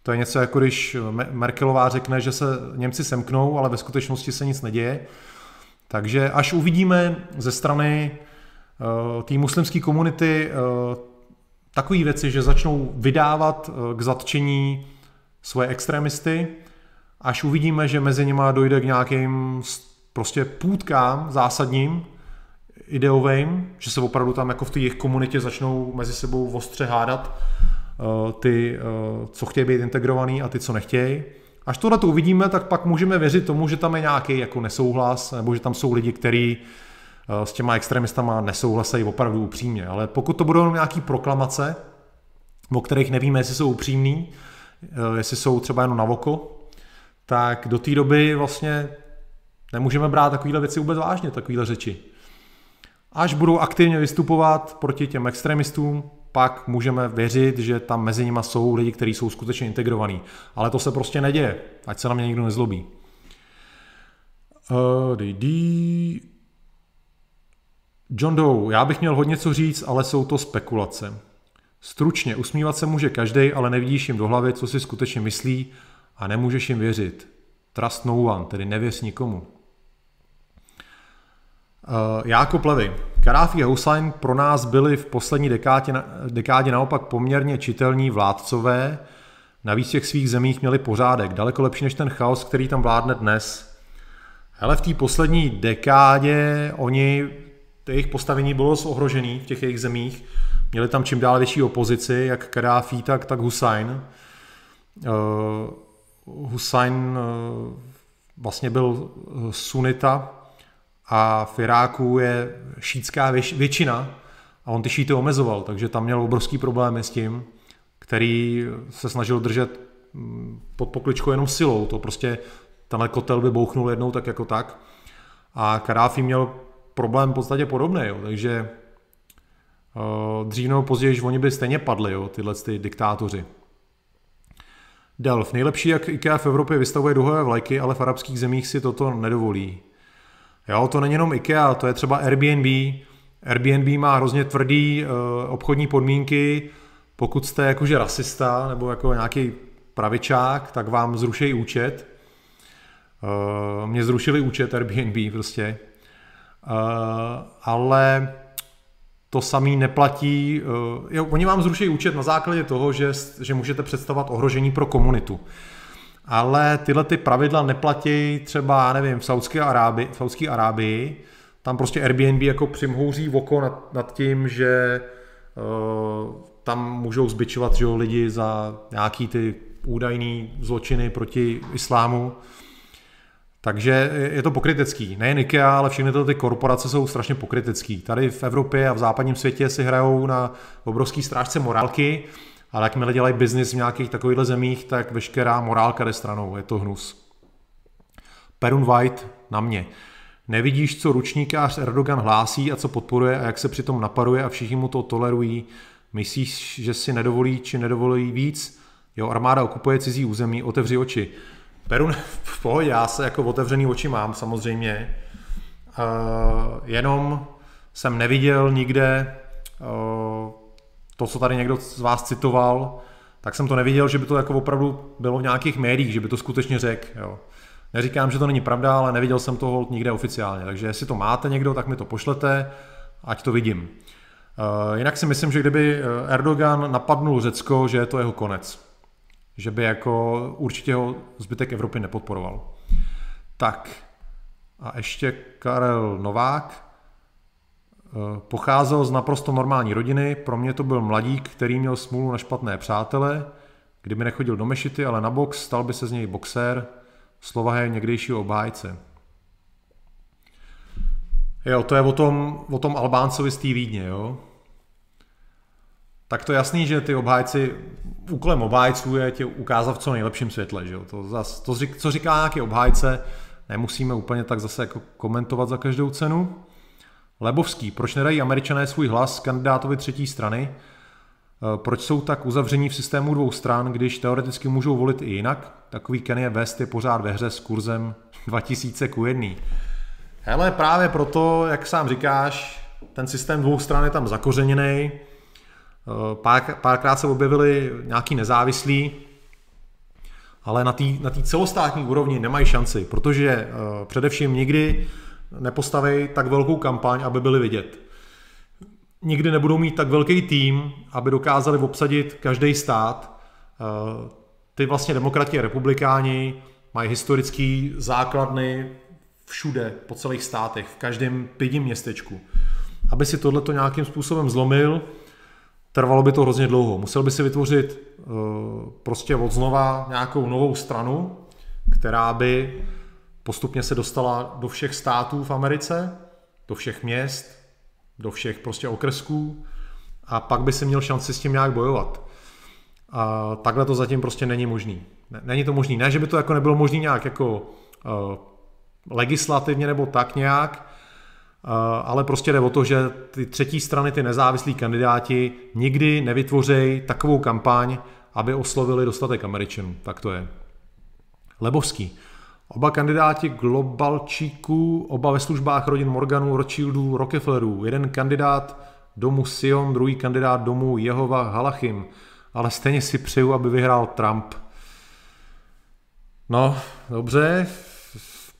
to je něco jako když Merkelová řekne, že se Němci semknou, ale ve skutečnosti se nic neděje. Takže až uvidíme ze strany uh, té muslimské komunity uh, takové věci, že začnou vydávat uh, k zatčení svoje extremisty, až uvidíme, že mezi nimi dojde k nějakým prostě půdkám zásadním, ideovým, že se opravdu tam jako v té jejich komunitě začnou mezi sebou ostře hádat ty, uh, co chtějí být integrovaný a ty, co nechtějí. Až tohle to uvidíme, tak pak můžeme věřit tomu, že tam je nějaký jako nesouhlas, nebo že tam jsou lidi, kteří uh, s těma extremistama nesouhlasejí opravdu upřímně. Ale pokud to budou nějaký proklamace, o kterých nevíme, jestli jsou upřímní, jestli jsou třeba jenom na oko, tak do té doby vlastně nemůžeme brát takovéhle věci vůbec vážně, takovéhle řeči. Až budou aktivně vystupovat proti těm extremistům, pak můžeme věřit, že tam mezi nimi jsou lidi, kteří jsou skutečně integrovaní. Ale to se prostě neděje, ať se na mě nikdo nezlobí. Uh, John Doe, já bych měl hodně co říct, ale jsou to spekulace. Stručně, usmívat se může každý, ale nevidíš jim do hlavy, co si skutečně myslí a nemůžeš jim věřit. Trust no one, tedy nevěř nikomu. Uh, Jákob Levy. Karáfi a Hussein pro nás byli v poslední dekádě, dekádě naopak poměrně čitelní vládcové, navíc těch svých zemích měli pořádek, daleko lepší než ten chaos, který tam vládne dnes. Ale v té poslední dekádě oni, jejich postavení bylo ohrožený v těch jejich zemích, měli tam čím dál větší opozici, jak Karáfi, tak, tak Hussein. Uh, Hussein uh, vlastně byl sunita, a v Iráku je šítská většina a on ty šíty omezoval, takže tam měl obrovský problémy s tím, který se snažil držet mm, pod pokličkou jenom silou, to prostě tenhle kotel by bouchnul jednou tak jako tak a Karáfi měl problém v podstatě podobný, jo, takže uh, dřív nebo později, oni by stejně padli, jo, tyhle ty diktátoři. Delf. Nejlepší, jak IKEA v Evropě vystavuje duhové vlajky, ale v arabských zemích si toto nedovolí. Jo, to není jenom IKEA, to je třeba Airbnb. Airbnb má hrozně tvrdý uh, obchodní podmínky. Pokud jste jakože rasista nebo jako nějaký pravičák, tak vám zrušejí účet. Uh, mě zrušili účet Airbnb prostě. Uh, ale to samý neplatí. Jo, oni vám zruší účet na základě toho, že, že můžete představovat ohrožení pro komunitu ale tyhle ty pravidla neplatí třeba, nevím, v Saudské Arábii, v Saudské Arábii, tam prostě Airbnb jako přimhouří oko nad, nad tím, že uh, tam můžou zbičovat že jo, lidi za nějaký ty údajný zločiny proti islámu. Takže je to pokrytecký. Nejen IKEA, ale všechny tyto ty korporace jsou strašně pokrytecký. Tady v Evropě a v západním světě si hrajou na obrovský strážce morálky ale jakmile dělají biznis v nějakých takovýchhle zemích, tak veškerá morálka jde stranou, je to hnus. Perun White na mě. Nevidíš, co ručníkář Erdogan hlásí a co podporuje a jak se přitom napaduje a všichni mu to tolerují. Myslíš, že si nedovolí či nedovolí víc? Jo, armáda okupuje cizí území, otevři oči. Perun, [LAUGHS] v pohodě, já se jako otevřený oči mám samozřejmě. Uh, jenom jsem neviděl nikde uh, to, co tady někdo z vás citoval, tak jsem to neviděl, že by to jako opravdu bylo v nějakých médiích, že by to skutečně řekl. Neříkám, že to není pravda, ale neviděl jsem to nikde oficiálně. Takže jestli to máte někdo, tak mi to pošlete, ať to vidím. Uh, jinak si myslím, že kdyby eh, Erdogan napadnul Řecko, že je to jeho konec. Že by jako určitě ho zbytek Evropy nepodporoval. Tak a ještě Karel Novák. Pocházel z naprosto normální rodiny, pro mě to byl mladík, který měl smůlu na špatné přátele, kdyby nechodil do mešity, ale na box, stal by se z něj boxer, slovahe někdejšího obhájce. Jo, to je o tom, o tom Albáncovi z té Vídně, jo. Tak to je jasný, že ty obhájci, úkolem obhájců je tě ukázat v co nejlepším světle, že jo. To, zas, to, co říká nějaký obhájce, nemusíme úplně tak zase jako komentovat za každou cenu. Lebovský, proč nedají američané svůj hlas kandidátovi třetí strany? Eh, proč jsou tak uzavření v systému dvou stran, když teoreticky můžou volit i jinak? Takový Kanye West je pořád ve hře s kurzem 2000 ku 1. Hele, právě proto, jak sám říkáš, ten systém dvou stran je tam zakořeněný. Eh, pár, párkrát se objevili nějaký nezávislí, ale na té na celostátní úrovni nemají šanci, protože uh, především nikdy nepostaví tak velkou kampaň, aby byli vidět. Nikdy nebudou mít tak velký tým, aby dokázali obsadit každý stát. Eh, ty vlastně demokrati a republikáni mají historický základny všude, po celých státech, v každém pědím městečku. Aby si tohleto nějakým způsobem zlomil, trvalo by to hrozně dlouho. Musel by si vytvořit uh, prostě od znova nějakou novou stranu, která by postupně se dostala do všech států v Americe, do všech měst, do všech prostě okresků a pak by si měl šanci s tím nějak bojovat. A takhle to zatím prostě není možný. Není to možný. Ne, že by to jako nebylo možný nějak jako uh, legislativně nebo tak nějak, uh, ale prostě jde o to, že ty třetí strany, ty nezávislí kandidáti nikdy nevytvořejí takovou kampaň, aby oslovili dostatek Američanů. Tak to je. Lebovský. Oba kandidáti globalčíků, oba ve službách rodin Morganů, Rothschildů, Rockefellerů. Jeden kandidát domu Sion, druhý kandidát domu Jehova Halachim. Ale stejně si přeju, aby vyhrál Trump. No, dobře,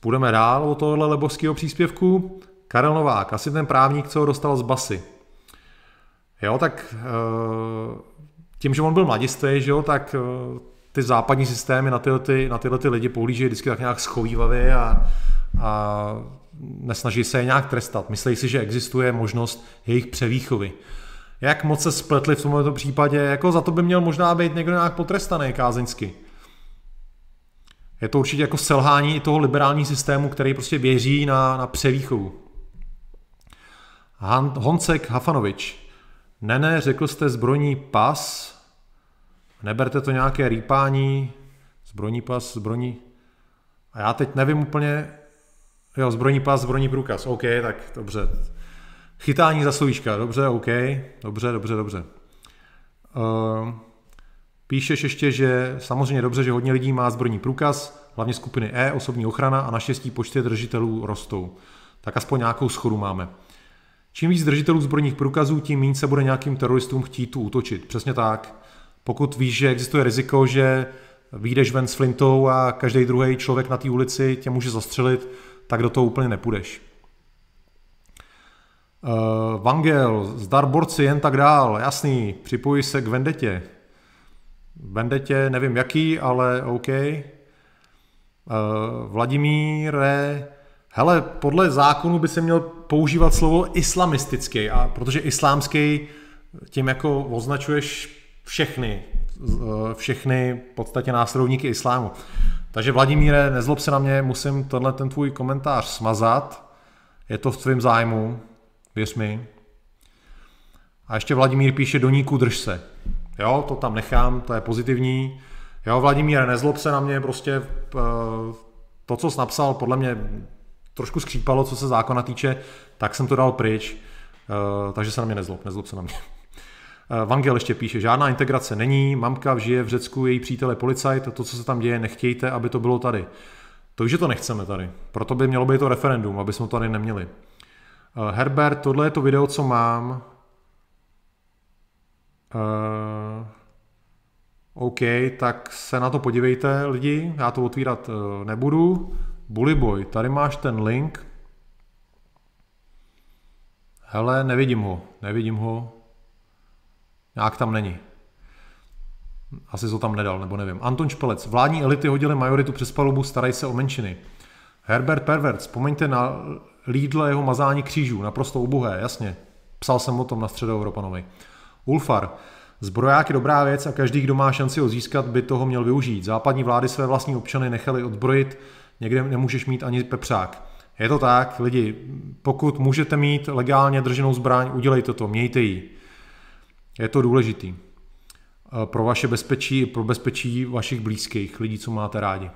půjdeme dál o tohle lebovského příspěvku. Karel Novák, asi ten právník, co ho dostal z basy. Jo, tak eh, tím, že on byl mladistý, že jo, tak eh, ty západní systémy na tyhle, ty, na tyhle ty lidi pohlíží vždycky tak nějak schovývavě a, a nesnaží se je nějak trestat. Myslí si, že existuje možnost jejich převýchovy. Jak moc se spletli v tomto případě, jako za to by měl možná být někdo nějak potrestaný kázeňsky. Je to určitě jako selhání i toho liberální systému, který prostě věří na, na převýchovu. Han, Honcek Hafanovič. Ne, ne, řekl jste zbrojní pas, neberte to nějaké rýpání, zbrojní pas, zbrojní... A já teď nevím úplně, jo, zbrojní pas, zbrojní průkaz, OK, tak dobře. Chytání za slovíčka, dobře, OK, dobře, dobře, dobře. Uh, píšeš ještě, že samozřejmě dobře, že hodně lidí má zbrojní průkaz, hlavně skupiny E, osobní ochrana a naštěstí počty držitelů rostou. Tak aspoň nějakou schodu máme. Čím víc držitelů zbrojních průkazů, tím méně se bude nějakým teroristům chtít tu útočit. Přesně tak. Pokud víš, že existuje riziko, že vyjdeš ven s flintou a každý druhý člověk na té ulici tě může zastřelit, tak do toho úplně nepůjdeš. Uh, Vangel, zdar borci, jen tak dál, jasný, připojí se k Vendetě. Vendetě, nevím jaký, ale OK. Uh, Vladimíre, hele, podle zákonu by se měl používat slovo islamistický, a protože islámský tím jako označuješ všechny, všechny v podstatě následovníky islámu. Takže Vladimíre, nezlob se na mě, musím tenhle ten tvůj komentář smazat. Je to v tvém zájmu, věř mi. A ještě Vladimír píše doníku drž se. Jo, to tam nechám, to je pozitivní. Jo, Vladimír, nezlob se na mě, prostě eh, to, co jsi napsal, podle mě trošku skřípalo, co se zákona týče, tak jsem to dal pryč, eh, takže se na mě nezlob, nezlob se na mě. Eh, Vangel ještě píše, žádná integrace není, mamka žije v Řecku, její přítel je policajt, to, co se tam děje, nechtějte, aby to bylo tady. To už, že to nechceme tady. Proto by mělo být to referendum, aby jsme to tady neměli. Eh, Herbert, tohle je to video, co mám. Uh, OK, tak se na to podívejte lidi, já to otvírat nebudu. Bullyboy, tady máš ten link. Hele, nevidím ho, nevidím ho. Nějak tam není. Asi to tam nedal, nebo nevím. Anton Špelec. Vládní elity hodily majoritu přes palubu, starají se o menšiny. Herbert Pervert. Vzpomeňte na Lidle jeho mazání křížů. Naprosto ubohé, jasně. Psal jsem o tom na Středoevropanovi. Ulfar. Zbroják je dobrá věc a každý, kdo má šanci ho získat, by toho měl využít. Západní vlády své vlastní občany nechali odbrojit, někde nemůžeš mít ani pepřák. Je to tak, lidi, pokud můžete mít legálně drženou zbraň, udělejte to, mějte ji. Je to důležitý eh, pro vaše bezpečí, pro bezpečí vašich blízkých, lidí, co máte rádi.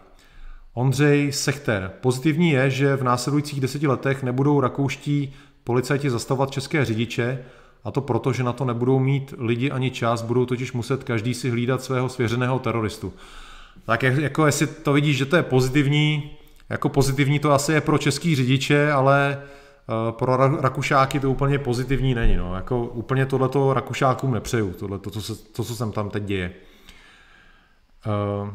Ondřej Sechter. Pozitivní je, že v následujících deseti letech nebudou rakouští policajti zastavovat české řidiče, a to proto, že na to nebudou mít lidi ani čas, budou totiž muset každý si hlídat svého svěřeného teroristu. Tak jako jestli to vidíš, že to je pozitivní, jako pozitivní to asi je pro český řidiče, ale pro Rakušáky to úplně pozitivní není. No. Jako úplně tohleto Rakušákům nepřeju, tohle, to, co to, co se tam teď děje. Uh,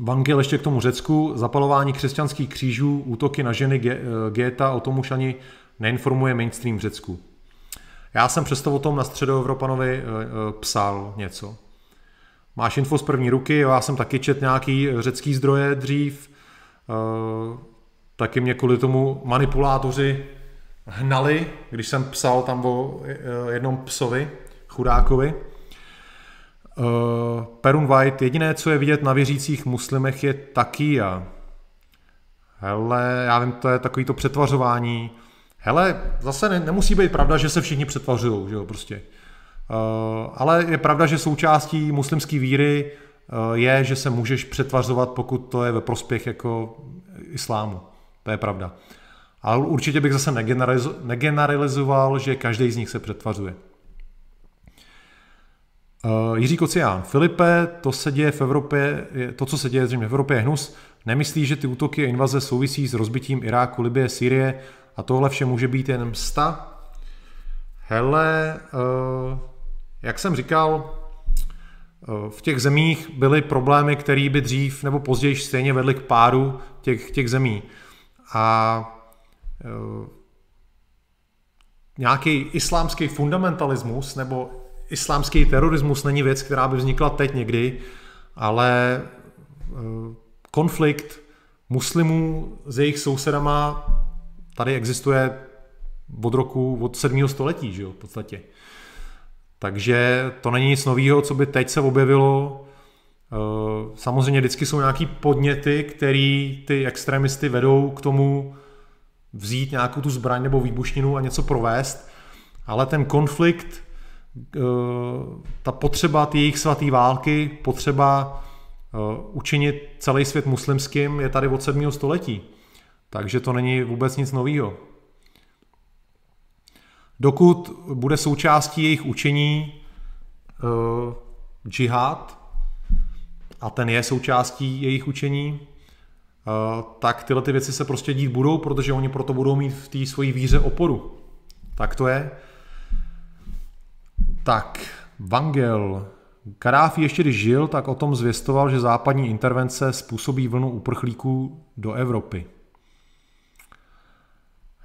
Vangel ještě k tomu Řecku, zapalování křesťanských křížů, útoky na ženy eh, Geta, o tom už ani neinformuje mainstream v Řecku. Já jsem přesto o tom na Středoevropanovi psal něco. máš info z první ruky, já jsem taky čet nějaký řecký zdroje dřív, taky mě kvůli tomu manipulátoři hnali, když jsem psal tam o jednom psovi, chudákovi. Uh, Perun White, jediné, co je vidět na věřících muslimech, je takia. Hele, já vím, to je takový to přetvařování. Hele, zase ne, nemusí být pravda, že se všichni přetvařují, že jo, prostě. Uh, ale je pravda, že součástí muslimské víry uh, je, že se můžeš přetvařovat, pokud to je ve prospěch jako islámu. To je pravda. Ale určitě bych zase negeneralizoval, že každý z nich se přetvařuje. Uh, Jiří Kocián. Filipe, to se děje v Evropě, to, co se děje zřejmě v Evropě je hnus. Nemyslí, že ty útoky a invaze souvisí s rozbitím Iráku, Libie, Sýrie a tohle vše může být jen msta? Hele, uh, jak jsem říkal, uh, v těch zemích byly problémy, které by dřív nebo později stejně vedly k páru těch, těch zemí. A uh, nějaký islámský fundamentalismus nebo islámský terorismus není věc, která by vznikla teď někdy, ale konflikt muslimů s jejich sousedama tady existuje od roku, od 7. století, že jo, v podstatě. Takže to není nic nového, co by teď se objevilo. Eh, samozřejmě vždycky jsou nějaký podněty, který ty extremisty vedou k tomu vzít nějakou tu zbraň nebo výbušninu a něco provést, ale ten konflikt, eh, ta potřeba té jejich svaté války, potřeba Eh, učinit celý svět muslimským je tady od 7. století. Takže to není vůbec nic nového. Dokud bude součástí jejich učení džihad, a ten je součástí jejich učení, uh, tak tyhle ty věci se prostě dít budou, protože oni proto budou mít v té svojí víře oporu. Tak to je. Tak, Vangel Karáfi ještě když žil, tak o tom zvěstoval, že západní intervence způsobí vlnu uprchlíků do Evropy.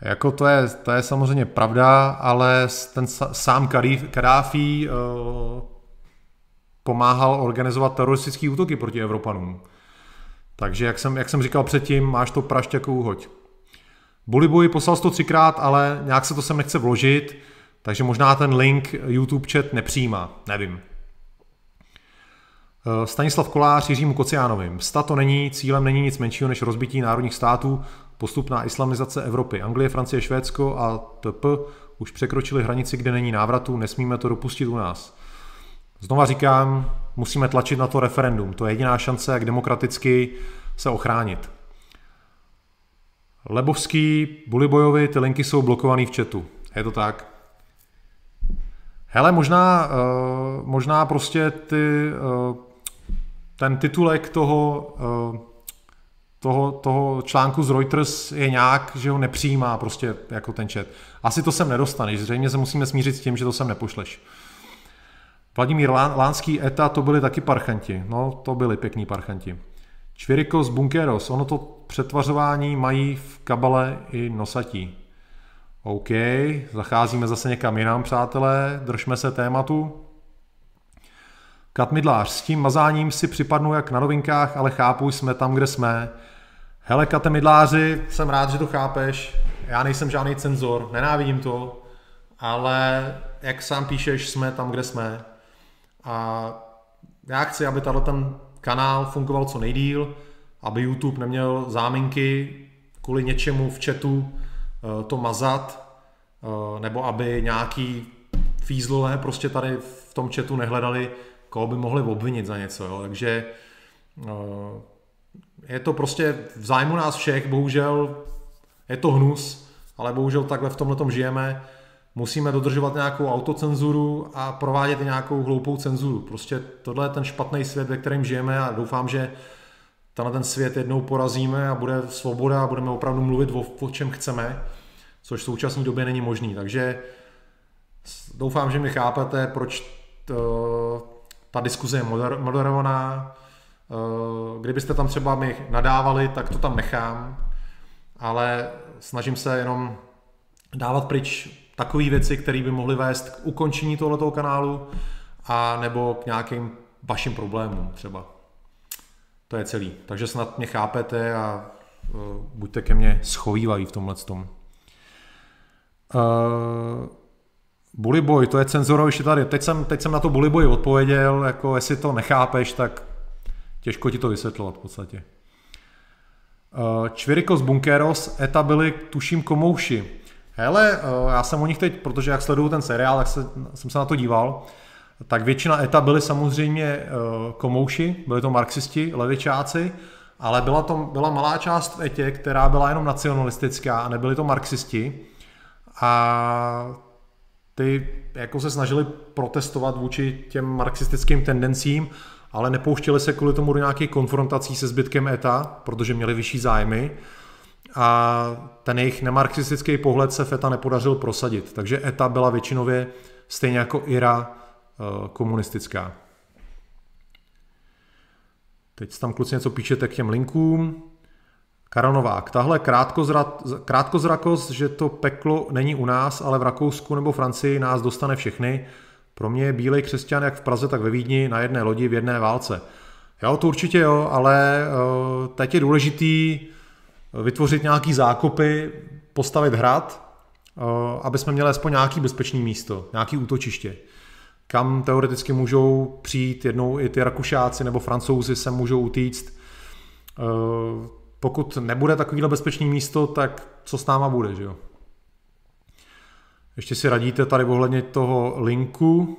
Jako to je, to je samozřejmě pravda, ale ten sám Karáfi uh, pomáhal organizovat teroristické útoky proti Evropanům. Takže jak jsem, jak jsem říkal předtím, máš to prašť jako úhoď. Bulibuji poslal to třikrát, ale nějak se to sem nechce vložit, takže možná ten link YouTube chat nepřijímá, nevím. Eh, Stanislav Kolář Jiřímu Kociánovi. Msta to není, cílem není nic menšího než rozbití národních států, postupná islamizace Evropy. Anglie, Francie, Švédsko a TP už překročili hranici, kde není návratu, nesmíme to dopustit u nás. Znova říkám, musíme tlačit na to referendum. To je jediná šance, jak demokraticky se ochránit. Lebovský, Bulibojovi, ty linky jsou blokované v chatu. Je to tak? Hele, možná, uh, možná prostě ty uh, ten titulek toho, eh, toho, toho článku z Reuters je nějak, že ho nepřijímá prostě jako ten chat. Asi to sem nedostaneš, zřejmě se musíme smířit s tím, že to sem nepošleš. Vladimír Lánský ETA, to byli taky parchanti. No, to byli pěkní parchanti. Čvirikos Bunkeros, ono to přetvařování mají v kabale i nosatí. OK, zacházíme zase někam jinam, přátelé, držme se tématu. Katmidlář, s tím mazáním si připadnu jak na novinkách, ale chápu, jsme tam, kde jsme. Hele, Katemidláři, jsem rád, že to chápeš. Já nejsem žádný cenzor, nenávidím to, ale jak sám píšeš, jsme tam, kde jsme. A já chci, aby tato ten kanál fungoval co nejdíl, aby YouTube neměl záminky kvůli něčemu v chatu eh, to mazat, eh, nebo aby nějaký fízlové prostě tady v tom chatu nehledali koho by mohli obvinit za něco. Jo? Takže eh, je to prostě v zájmu nás všech, bohužel je to hnus, ale bohužel takhle v tomhle žijeme. Musíme dodržovat nějakou autocenzuru a provádět i nějakou hloupou cenzuru. Prostě tohle je ten špatný svět, ve kterém žijeme a doufám, že tenhle ten svět jednou porazíme a bude svoboda a budeme opravdu mluvit o, o čem chceme, což v současné době není možný. Takže doufám, že mi chápete, proč to, ta diskuze je moder, moderovaná. Eh, kdybyste tam třeba mi nadávali, tak to tam nechám, ale snažím se jenom dávat pryč takové věci, které by mohly vést k ukončení tohoto kanálu a nebo k nějakým vašim problémům třeba. To je celý. Takže snad mě chápete a uh, buďte ke mně schovývají v tomhle tom. Uh, Bully Boy, to je cenzoroviště tady. Teď jsem, teď jsem na to Bully Boy odpověděl, jako jestli to nechápeš, tak těžko ti to vysvětlovat v podstatě. Uh, Čvirikos Bunkeros, eta byli tuším komouši. Hele, uh, já jsem o nich teď, protože jak sleduju ten seriál, tak se, jsem se na to díval, tak většina eta byli samozřejmě uh, komouši, byli to marxisti, levičáci, ale byla to byla malá část v etě, která byla jenom nacionalistická a nebyli to marxisti. A ty jako se snažili protestovat vůči těm marxistickým tendencím, ale nepouštěli se kvůli tomu do nějakých konfrontací se zbytkem ETA, protože měli vyšší zájmy a ten jejich nemarxistický pohled se FETA nepodařil prosadit. Takže ETA byla většinově stejně jako IRA eh, komunistická. Teď tam kluci něco píšete k těm linkům. Karel Novák, tahle krátkozrakost, že to peklo není u nás, ale v Rakousku nebo Francii nás dostane všechny. Pro mě je bílej křesťan jak v Praze, tak ve Vídni na jedné lodi v jedné válce. Jo, to určitě jo, ale uh, teď je důležitý vytvořit nějaký zákopy, postavit hrad, uh, aby jsme měli aspoň nějaký bezpečný místo, nějaký útočiště, kam teoreticky můžou přijít jednou i ty Rakušáci nebo Francouzi se můžou utíct. Uh, pokud nebude takovýhle bezpečný místo, tak co s náma bude, že jo? Ještě si radíte tady ohledně toho linku.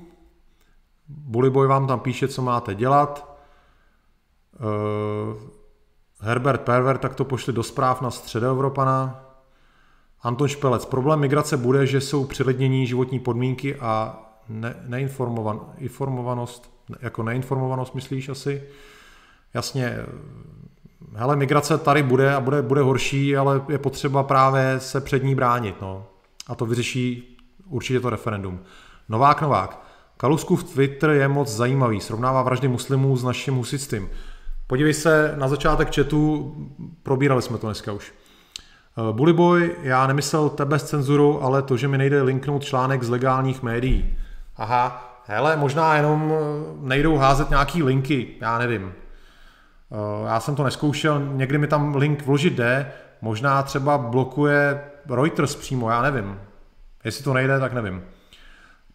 Bullyboy vám tam píše, co máte dělat. Herbert Perver tak to pošli do zpráv na středoevropana. Anton Špelec. Problém migrace bude, že jsou přilidnění životní podmínky a ne, neinformovan, informovanost, jako neinformovanost myslíš asi? Jasně, hele, migrace tady bude a bude, bude horší, ale je potřeba právě se před ní bránit. No. A to vyřeší určitě to referendum. Novák, Novák. Kaluskův Twitter je moc zajímavý. Srovnává vraždy muslimů s naším husitstvím. Podívej se na začátek chatu, probírali jsme to dneska už. Eh, Bullyboy, já nemyslel tebe s cenzurou, ale to, že mi nejde linknout článek z legálních médií. Aha, hele, možná jenom nejdou házet nějaký linky, já nevím. Eh, já jsem to neskoušel, někdy mi tam link vložit jde, možná třeba blokuje Reuters přímo, já nevím. Jestli to nejde, tak nevím.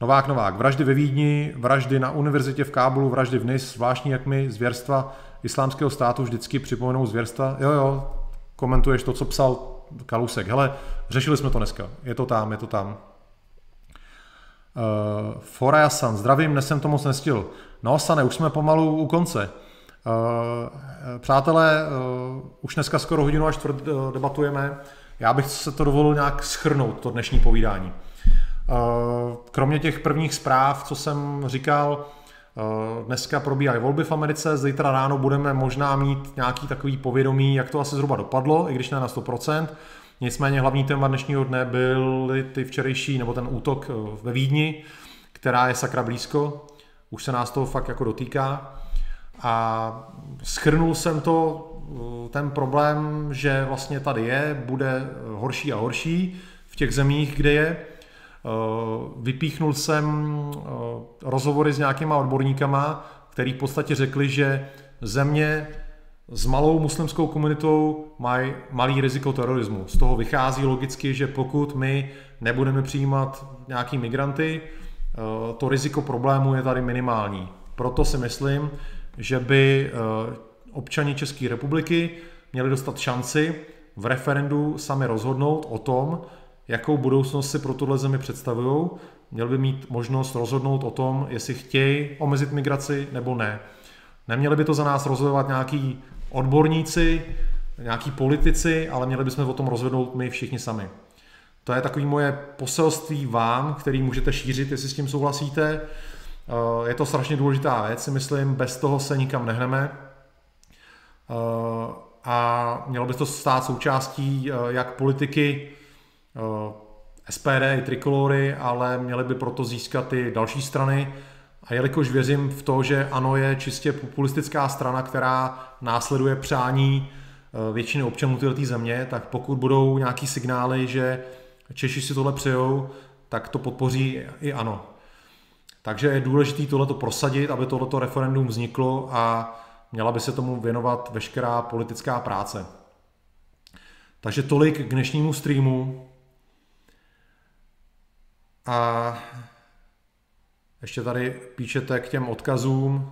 Novák, Novák. Vraždy ve Vídni, vraždy na univerzitě v Kábulu, vraždy v NIS, zvláštní jak mi zvěrstva islámského státu vždycky připomenou zvěrstva. Jo, jo, komentuješ to, co psal Kalusek. Hele, řešili jsme to dneska. Je to tam, je to tam. Uh, Forajasan, zdravím, dnes jsem to moc nestil. No, Sane, už jsme pomalu u konce. Uh, přátelé, uh, už dneska skoro hodinu až čtvrt uh, debatujeme. Já bych se to dovolil nějak schrnout, to dnešní povídání. Kromě těch prvních zpráv, co jsem říkal, dneska probíhají volby v Americe, zítra ráno budeme možná mít nějaký takový povědomí, jak to asi zhruba dopadlo, i když ne na 100%. Nicméně hlavní téma dnešního dne byly ty včerejší, nebo ten útok ve Vídni, která je sakra blízko. Už se nás to fakt jako dotýká. A schrnul jsem to, eh, ten problém, že vlastně tady je, bude horší a horší v těch zemích, kde je. Eh, vypíchnul jsem eh, rozhovory s nějakýma odborníkama, který v podstatě řekli, že země s malou muslimskou komunitou mají malý riziko terorismu. Z toho vychází logicky, že pokud my nebudeme přijímat nějaký migranty, to riziko problému je tady minimální. Proto si myslím, že by eh, občani České republiky měli dostat šanci v referendu sami rozhodnout o tom, jakou budoucnost si pro tuhle zemi představují. Měli by mít možnost rozhodnout o tom, jestli chtějí omezit migraci nebo ne. Neměli by to za nás rozhodovat nějaký odborníci, nějaký politici, ale měli bychom o tom rozhodnout my všichni sami. To je takový moje poselství vám, který můžete šířit, jestli s tím souhlasíte. Eh, je to strašně důležitá věc, si myslím, bez toho se nikam nehneme. Eh, a mělo by to stát součástí eh, jak politiky SPD i trikolory, ale měly by proto získat i další strany. A jelikož věřím v to, že ANO je čistě populistická strana, která následuje přání většiny občanů této země, tak pokud budou nějaký signály, že Češi si tohle přejou, tak to podpoří i ANO. Takže je důležité tohleto prosadit, aby tohleto referendum vzniklo a měla by se tomu věnovat veškerá politická práce. Takže tolik k dnešnímu streamu. A ještě tady píšete k těm odkazům.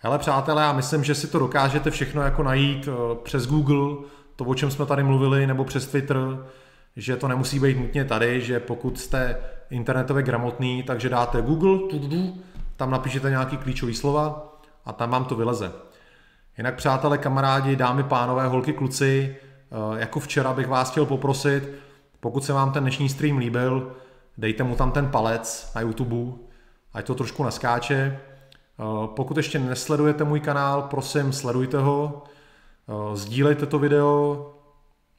Hele přátelé, já myslím, že si to dokážete všechno jako najít eh, přes Google, to, o čem jsme tady mluvili, nebo přes Twitter, že to nemusí být nutně tady, že pokud jste internetově gramotný, takže dáte Google, tam napíšete nějaký klíčový slova a tam vám to vyleze. Jinak přátelé, kamarádi, dámy, pánové, holky, kluci, eh, jako včera bych vás chtěl poprosit, pokud se vám ten dnešní stream líbil, dejte mu tam ten palec na YouTube, ať to trošku naskáče. Eh, pokud ještě nesledujete můj kanál, prosím, sledujte ho, eh, sdílejte to video,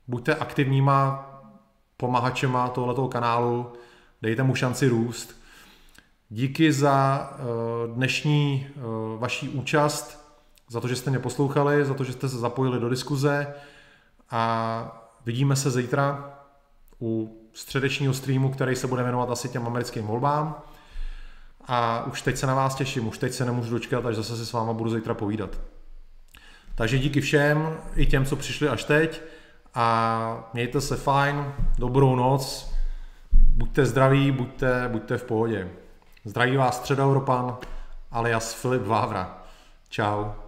buďte aktivníma pomahačema tohoto kanálu, dejte mu šanci růst. Díky za eh, dnešní vaší účast, za to, že jste mě poslouchali, za to, že jste se zapojili do diskuze a vidíme se zítra u středečního streamu, který se bude jmenovat asi těm americkým volbám. A už teď se na vás těším, už teď se nemůžu dočkat, až zase se s váma budu zítra povídat. Takže díky všem, i těm, co přišli až teď a mějte se fajn, dobrou noc, buďte zdraví, buďte, buďte v pohodě. Zdraví vás Středoevropan alias Filip Vávra. Ciao.